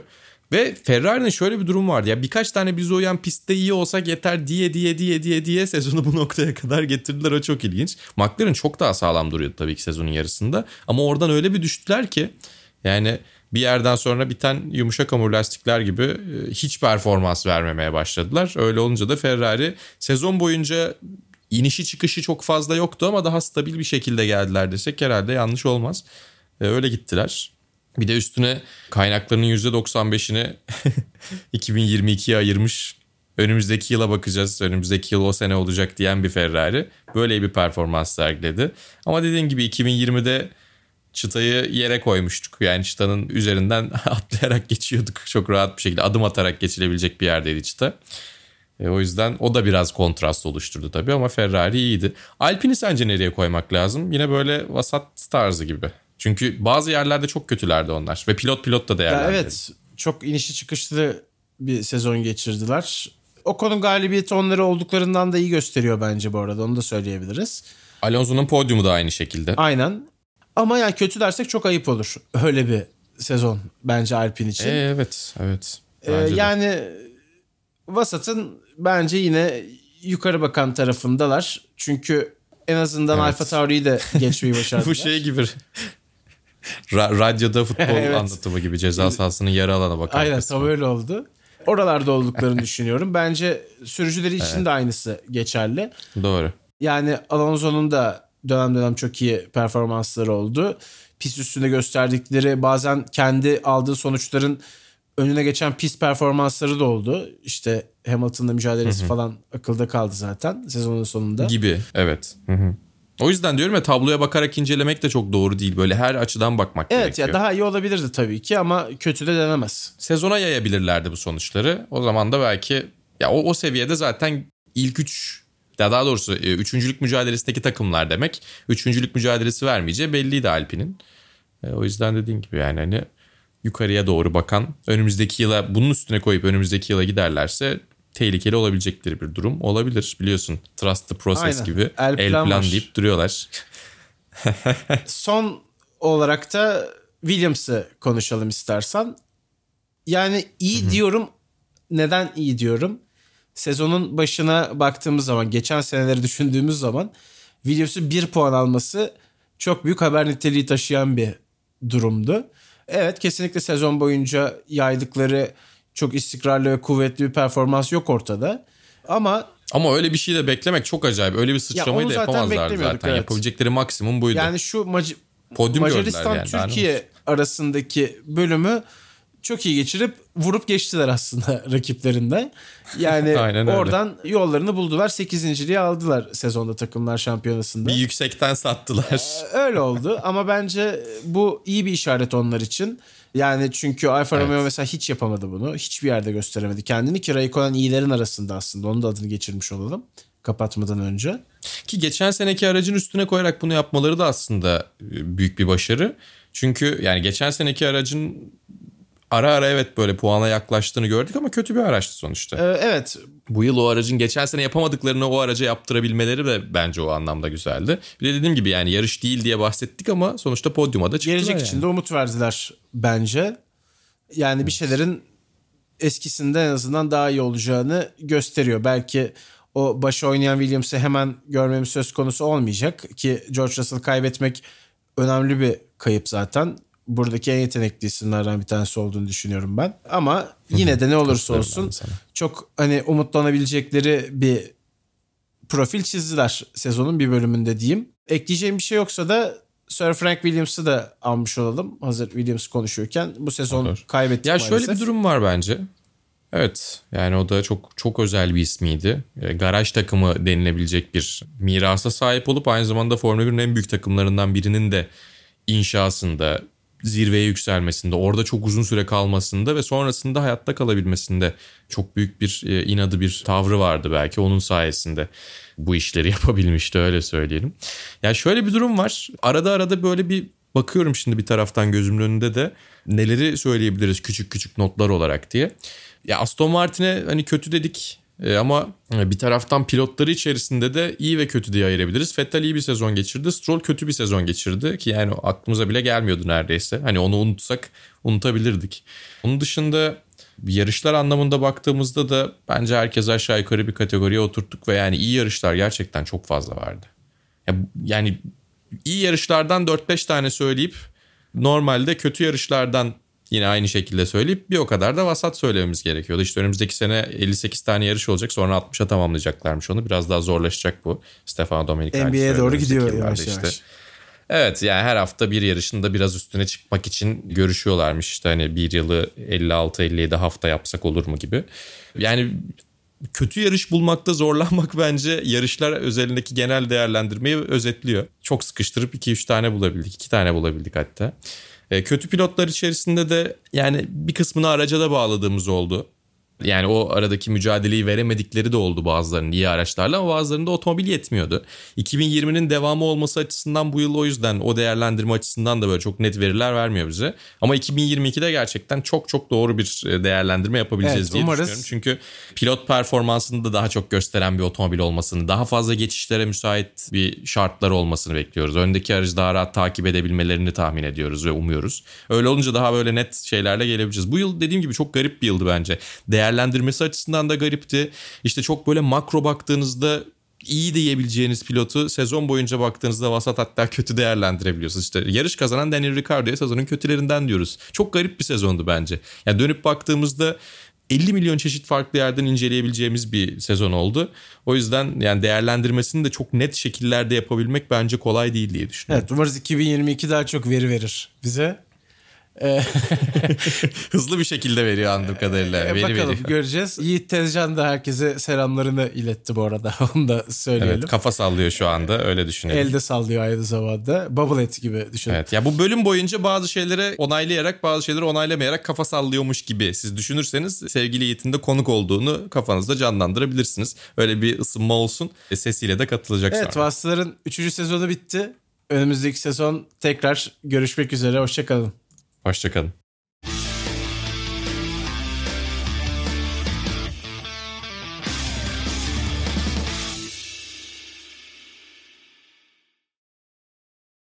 Ve Ferrari'nin şöyle bir durum vardı ya birkaç tane bize uyan pistte iyi olsak yeter diye diye diye diye diye sezonu bu noktaya kadar getirdiler o çok ilginç. McLaren çok daha sağlam duruyordu tabii ki sezonun yarısında ama oradan öyle bir düştüler ki yani bir yerden sonra biten yumuşak hamur lastikler gibi e, hiç performans vermemeye başladılar. Öyle olunca da Ferrari sezon boyunca inişi çıkışı çok fazla yoktu ama daha stabil bir şekilde geldiler desek herhalde yanlış olmaz. E, öyle gittiler. Bir de üstüne kaynaklarının %95'ini 2022'ye ayırmış. Önümüzdeki yıla bakacağız. Önümüzdeki yıl o sene olacak diyen bir Ferrari. Böyle bir performans sergiledi. Ama dediğim gibi 2020'de çıtayı yere koymuştuk. Yani çıtanın üzerinden atlayarak geçiyorduk. Çok rahat bir şekilde adım atarak geçilebilecek bir yerdeydi çıta. E, o yüzden o da biraz kontrast oluşturdu tabii ama Ferrari iyiydi. Alpine'i sence nereye koymak lazım? Yine böyle vasat tarzı gibi. Çünkü bazı yerlerde çok kötülerdi onlar. Ve pilot pilot da Ya değerlendirdi. evet çok inişi çıkışlı bir sezon geçirdiler. Ocon'un galibiyeti onları olduklarından da iyi gösteriyor bence bu arada onu da söyleyebiliriz. Alonso'nun podyumu da aynı şekilde. Aynen. Ama yani kötü dersek çok ayıp olur. Öyle bir sezon bence Alpine için. E, evet, evet. Ee, Bence de. Vasatın bence yine yukarı bakan tarafındalar. Çünkü en azından Evet. Alfa Tauri'yi de geçmeyi başardılar. Bu şey gibi Ra- radyoda futbol Evet. anlatımı gibi ceza sahasının yarı alana bakan Aynen kısmı. tam öyle oldu. Oralarda olduklarını düşünüyorum. Bence sürücüleri için de aynısı geçerli. Doğru. Yani Alonso'nun da dönem dönem çok iyi performansları oldu. Pist üstünde gösterdikleri bazen kendi aldığı sonuçların önüne geçen pist performansları da oldu. İşte Hamilton'la mücadelesi falan akılda kaldı zaten sezonun sonunda. Gibi evet. Hı hı. O yüzden diyorum ya tabloya bakarak incelemek de çok doğru değil. Böyle her açıdan bakmak Evet gerekiyor. ya daha iyi olabilirdi tabii ki ama kötü de denemez. Sezona yayabilirlerdi bu sonuçları. O zaman da belki ya o, o seviyede zaten ilk üç ya daha doğrusu e, üçüncülük mücadelesindeki takımlar demek. Üçüncülük mücadelesi vermeyeceği belliydi Alpine'in. E, o yüzden dediğin gibi yani hani yukarıya doğru bakan önümüzdeki yıla bunun üstüne koyup önümüzdeki yıla giderlerse tehlikeli olabilecekleri bir durum olabilir biliyorsun. Trust the process Aynen. gibi El el plan plan deyip duruyorlar. Son olarak da Williams'ı konuşalım istersen. Yani iyi diyorum. Neden iyi diyorum? Sezonun başına baktığımız zaman, geçen seneleri düşündüğümüz zaman Williams'ın bir puan alması çok büyük haber niteliği taşıyan bir durumdu. Evet kesinlikle sezon boyunca yaydıkları çok istikrarlı ve kuvvetli bir performans yok ortada. Ama Ama öyle bir şey de beklemek çok acayip. Öyle bir sıçramayı da zaten yapamazlardı beklemiyorduk, zaten. evet. Yapabilecekleri maksimum buydu. yani şu Mac- Podyum Macaristan yani, Türkiye arasındaki bölümü çok iyi geçirip vurup geçtiler aslında rakiplerinde. Yani Aynen öyle. oradan yollarını buldular. 8.liği aldılar sezonda takımlar şampiyonasında. Bir yüksekten sattılar. Öyle oldu ama bence bu iyi bir işaret onlar için. Yani çünkü Alfa Evet. Romeo mesela hiç yapamadı bunu. Hiçbir yerde gösteremedi kendini ki Raikkonen iyilerin arasında aslında. Onun da adını geçirmiş olalım kapatmadan önce. Ki geçen seneki aracın üstüne koyarak bunu yapmaları da aslında e, büyük bir başarı. Çünkü yani geçen seneki aracın ara ara evet böyle puana yaklaştığını gördük ama kötü bir araçtı sonuçta. Ee, evet Bu yıl o aracın geçen sene yapamadıklarını o araca yaptırabilmeleri de bence o anlamda güzeldi. Bir de dediğim gibi yani yarış değil diye bahsettik ama sonuçta podyuma da çıktılar gelecek yani. için de umut verdiler bence. Yani bir şeylerin eskisinde en azından daha iyi olacağını gösteriyor. Belki o başı oynayan Williams'ı hemen görmemiz söz konusu olmayacak ki George Russell kaybetmek önemli bir kayıp zaten. Buradaki en yetenekli isimlerden bir tanesi olduğunu düşünüyorum ben. Ama yine de ne olursa olsun çok hani umutlanabilecekleri bir profil çizdiler sezonun bir bölümünde diyeyim. Ekleyeceğim bir şey yoksa da Sir Frank Williams'ı da almış olalım. Hazır Williams konuşuyorken bu sezon Olur. kaybettik Ya maalesef. şöyle bir durum var bence. Evet yani o da çok çok özel bir ismiydi. E, Garaj takımı denilebilecek bir mirasa sahip olup aynı zamanda Formula 1'in en büyük takımlarından birinin de inşasında, zirveye yükselmesinde, orada çok uzun süre kalmasında ve sonrasında hayatta kalabilmesinde çok büyük bir e, inadı bir tavrı vardı belki onun sayesinde bu işleri yapabilmişti öyle söyleyelim. Ya şöyle bir durum var. Arada arada böyle bir bakıyorum şimdi bir taraftan gözümün önünde de neleri söyleyebiliriz küçük küçük notlar olarak diye. Ya Aston Martin'e hani kötü dedik e, ama bir taraftan pilotları içerisinde de iyi ve kötü diye ayırabiliriz. Vettel iyi bir sezon geçirdi. Stroll kötü bir sezon geçirdi ki yani aklımıza bile gelmiyordu neredeyse. Hani onu unutsak unutabilirdik. Onun dışında yarışlar anlamında baktığımızda da bence herkes aşağı yukarı bir kategoriye oturttuk ve yani iyi yarışlar gerçekten çok fazla vardı. Ya- Yani iyi yarışlardan 4-5 tane söyleyip normalde kötü yarışlardan yine aynı şekilde söyleyip bir o kadar da vasat söylememiz gerekiyordu. İşte önümüzdeki sene 58 tane yarış olacak sonra 60'a tamamlayacaklarmış onu. Biraz daha zorlaşacak bu. Stefano Domenicali NBA'ye doğru gidiyor yavaş yavaş. Evet yani her hafta bir yarışında biraz üstüne çıkmak için görüşüyorlarmış. İşte hani bir yılı 56-57 hafta yapsak olur mu gibi. Yani kötü yarış bulmakta zorlanmak bence yarışlar özelindeki genel değerlendirmeyi özetliyor. Çok sıkıştırıp 2-3 tane bulabildik. 2 tane bulabildik hatta. E, kötü pilotlar içerisinde de yani bir kısmını araca da bağladığımız oldu. Yani o aradaki mücadeleyi veremedikleri de oldu bazılarının iyi araçlarla ama bazılarında otomobil yetmiyordu. 2020'nin devamı olması açısından bu yıl o yüzden o değerlendirme açısından da böyle çok net veriler vermiyor bize. Ama 2022'de gerçekten çok çok doğru bir e, değerlendirme yapabileceğiz Evet, diye umarız. düşünüyorum. Çünkü pilot performansını da daha çok gösteren bir otomobil olmasını, daha fazla geçişlere müsait bir şartlar olmasını bekliyoruz. Öndeki aracı daha rahat takip edebilmelerini tahmin ediyoruz ve umuyoruz. Öyle olunca daha böyle net şeylerle gelebileceğiz. Bu yıl dediğim gibi çok garip bir yıldı bence. Değerlendirmesi açısından da garipti. İşte çok böyle makro baktığınızda iyi diyebileceğiniz pilotu sezon boyunca baktığınızda vasat hatta kötü değerlendirebiliyorsunuz. İşte yarış kazanan Daniel Ricciardo'ya sezonun kötülerinden diyoruz. Çok garip bir sezondu bence. Yani dönüp baktığımızda 50 milyon çeşit farklı yerden inceleyebileceğimiz bir sezon oldu. O yüzden yani değerlendirmesini de çok net şekillerde yapabilmek bence kolay değil diye düşünüyorum. Evet umarız 2022 daha çok veri verir bize. Hızlı bir şekilde veriyor anladığım kadarıyla. E, Veri bakalım veriyor. göreceğiz. Yiğit Tezcan da herkese selamlarını iletti bu arada. Onu da söyleyelim. Evet kafa sallıyor şu anda öyle düşünüyorum. Elde sallıyor aynı zamanda. Bubble et gibi düşünün. Evet ya bu bölüm boyunca bazı şeyleri onaylayarak bazı şeyleri onaylamayarak kafa sallıyormuş gibi siz düşünürseniz sevgili Yiğit'in de konuk olduğunu kafanızda canlandırabilirsiniz. Öyle bir ısınma olsun e, sesiyle de katılacak Evet sonra. Vasıtaların 3. sezonu bitti. Önümüzdeki sezon tekrar görüşmek üzere. Hoşçakalın. Hoşçakalın.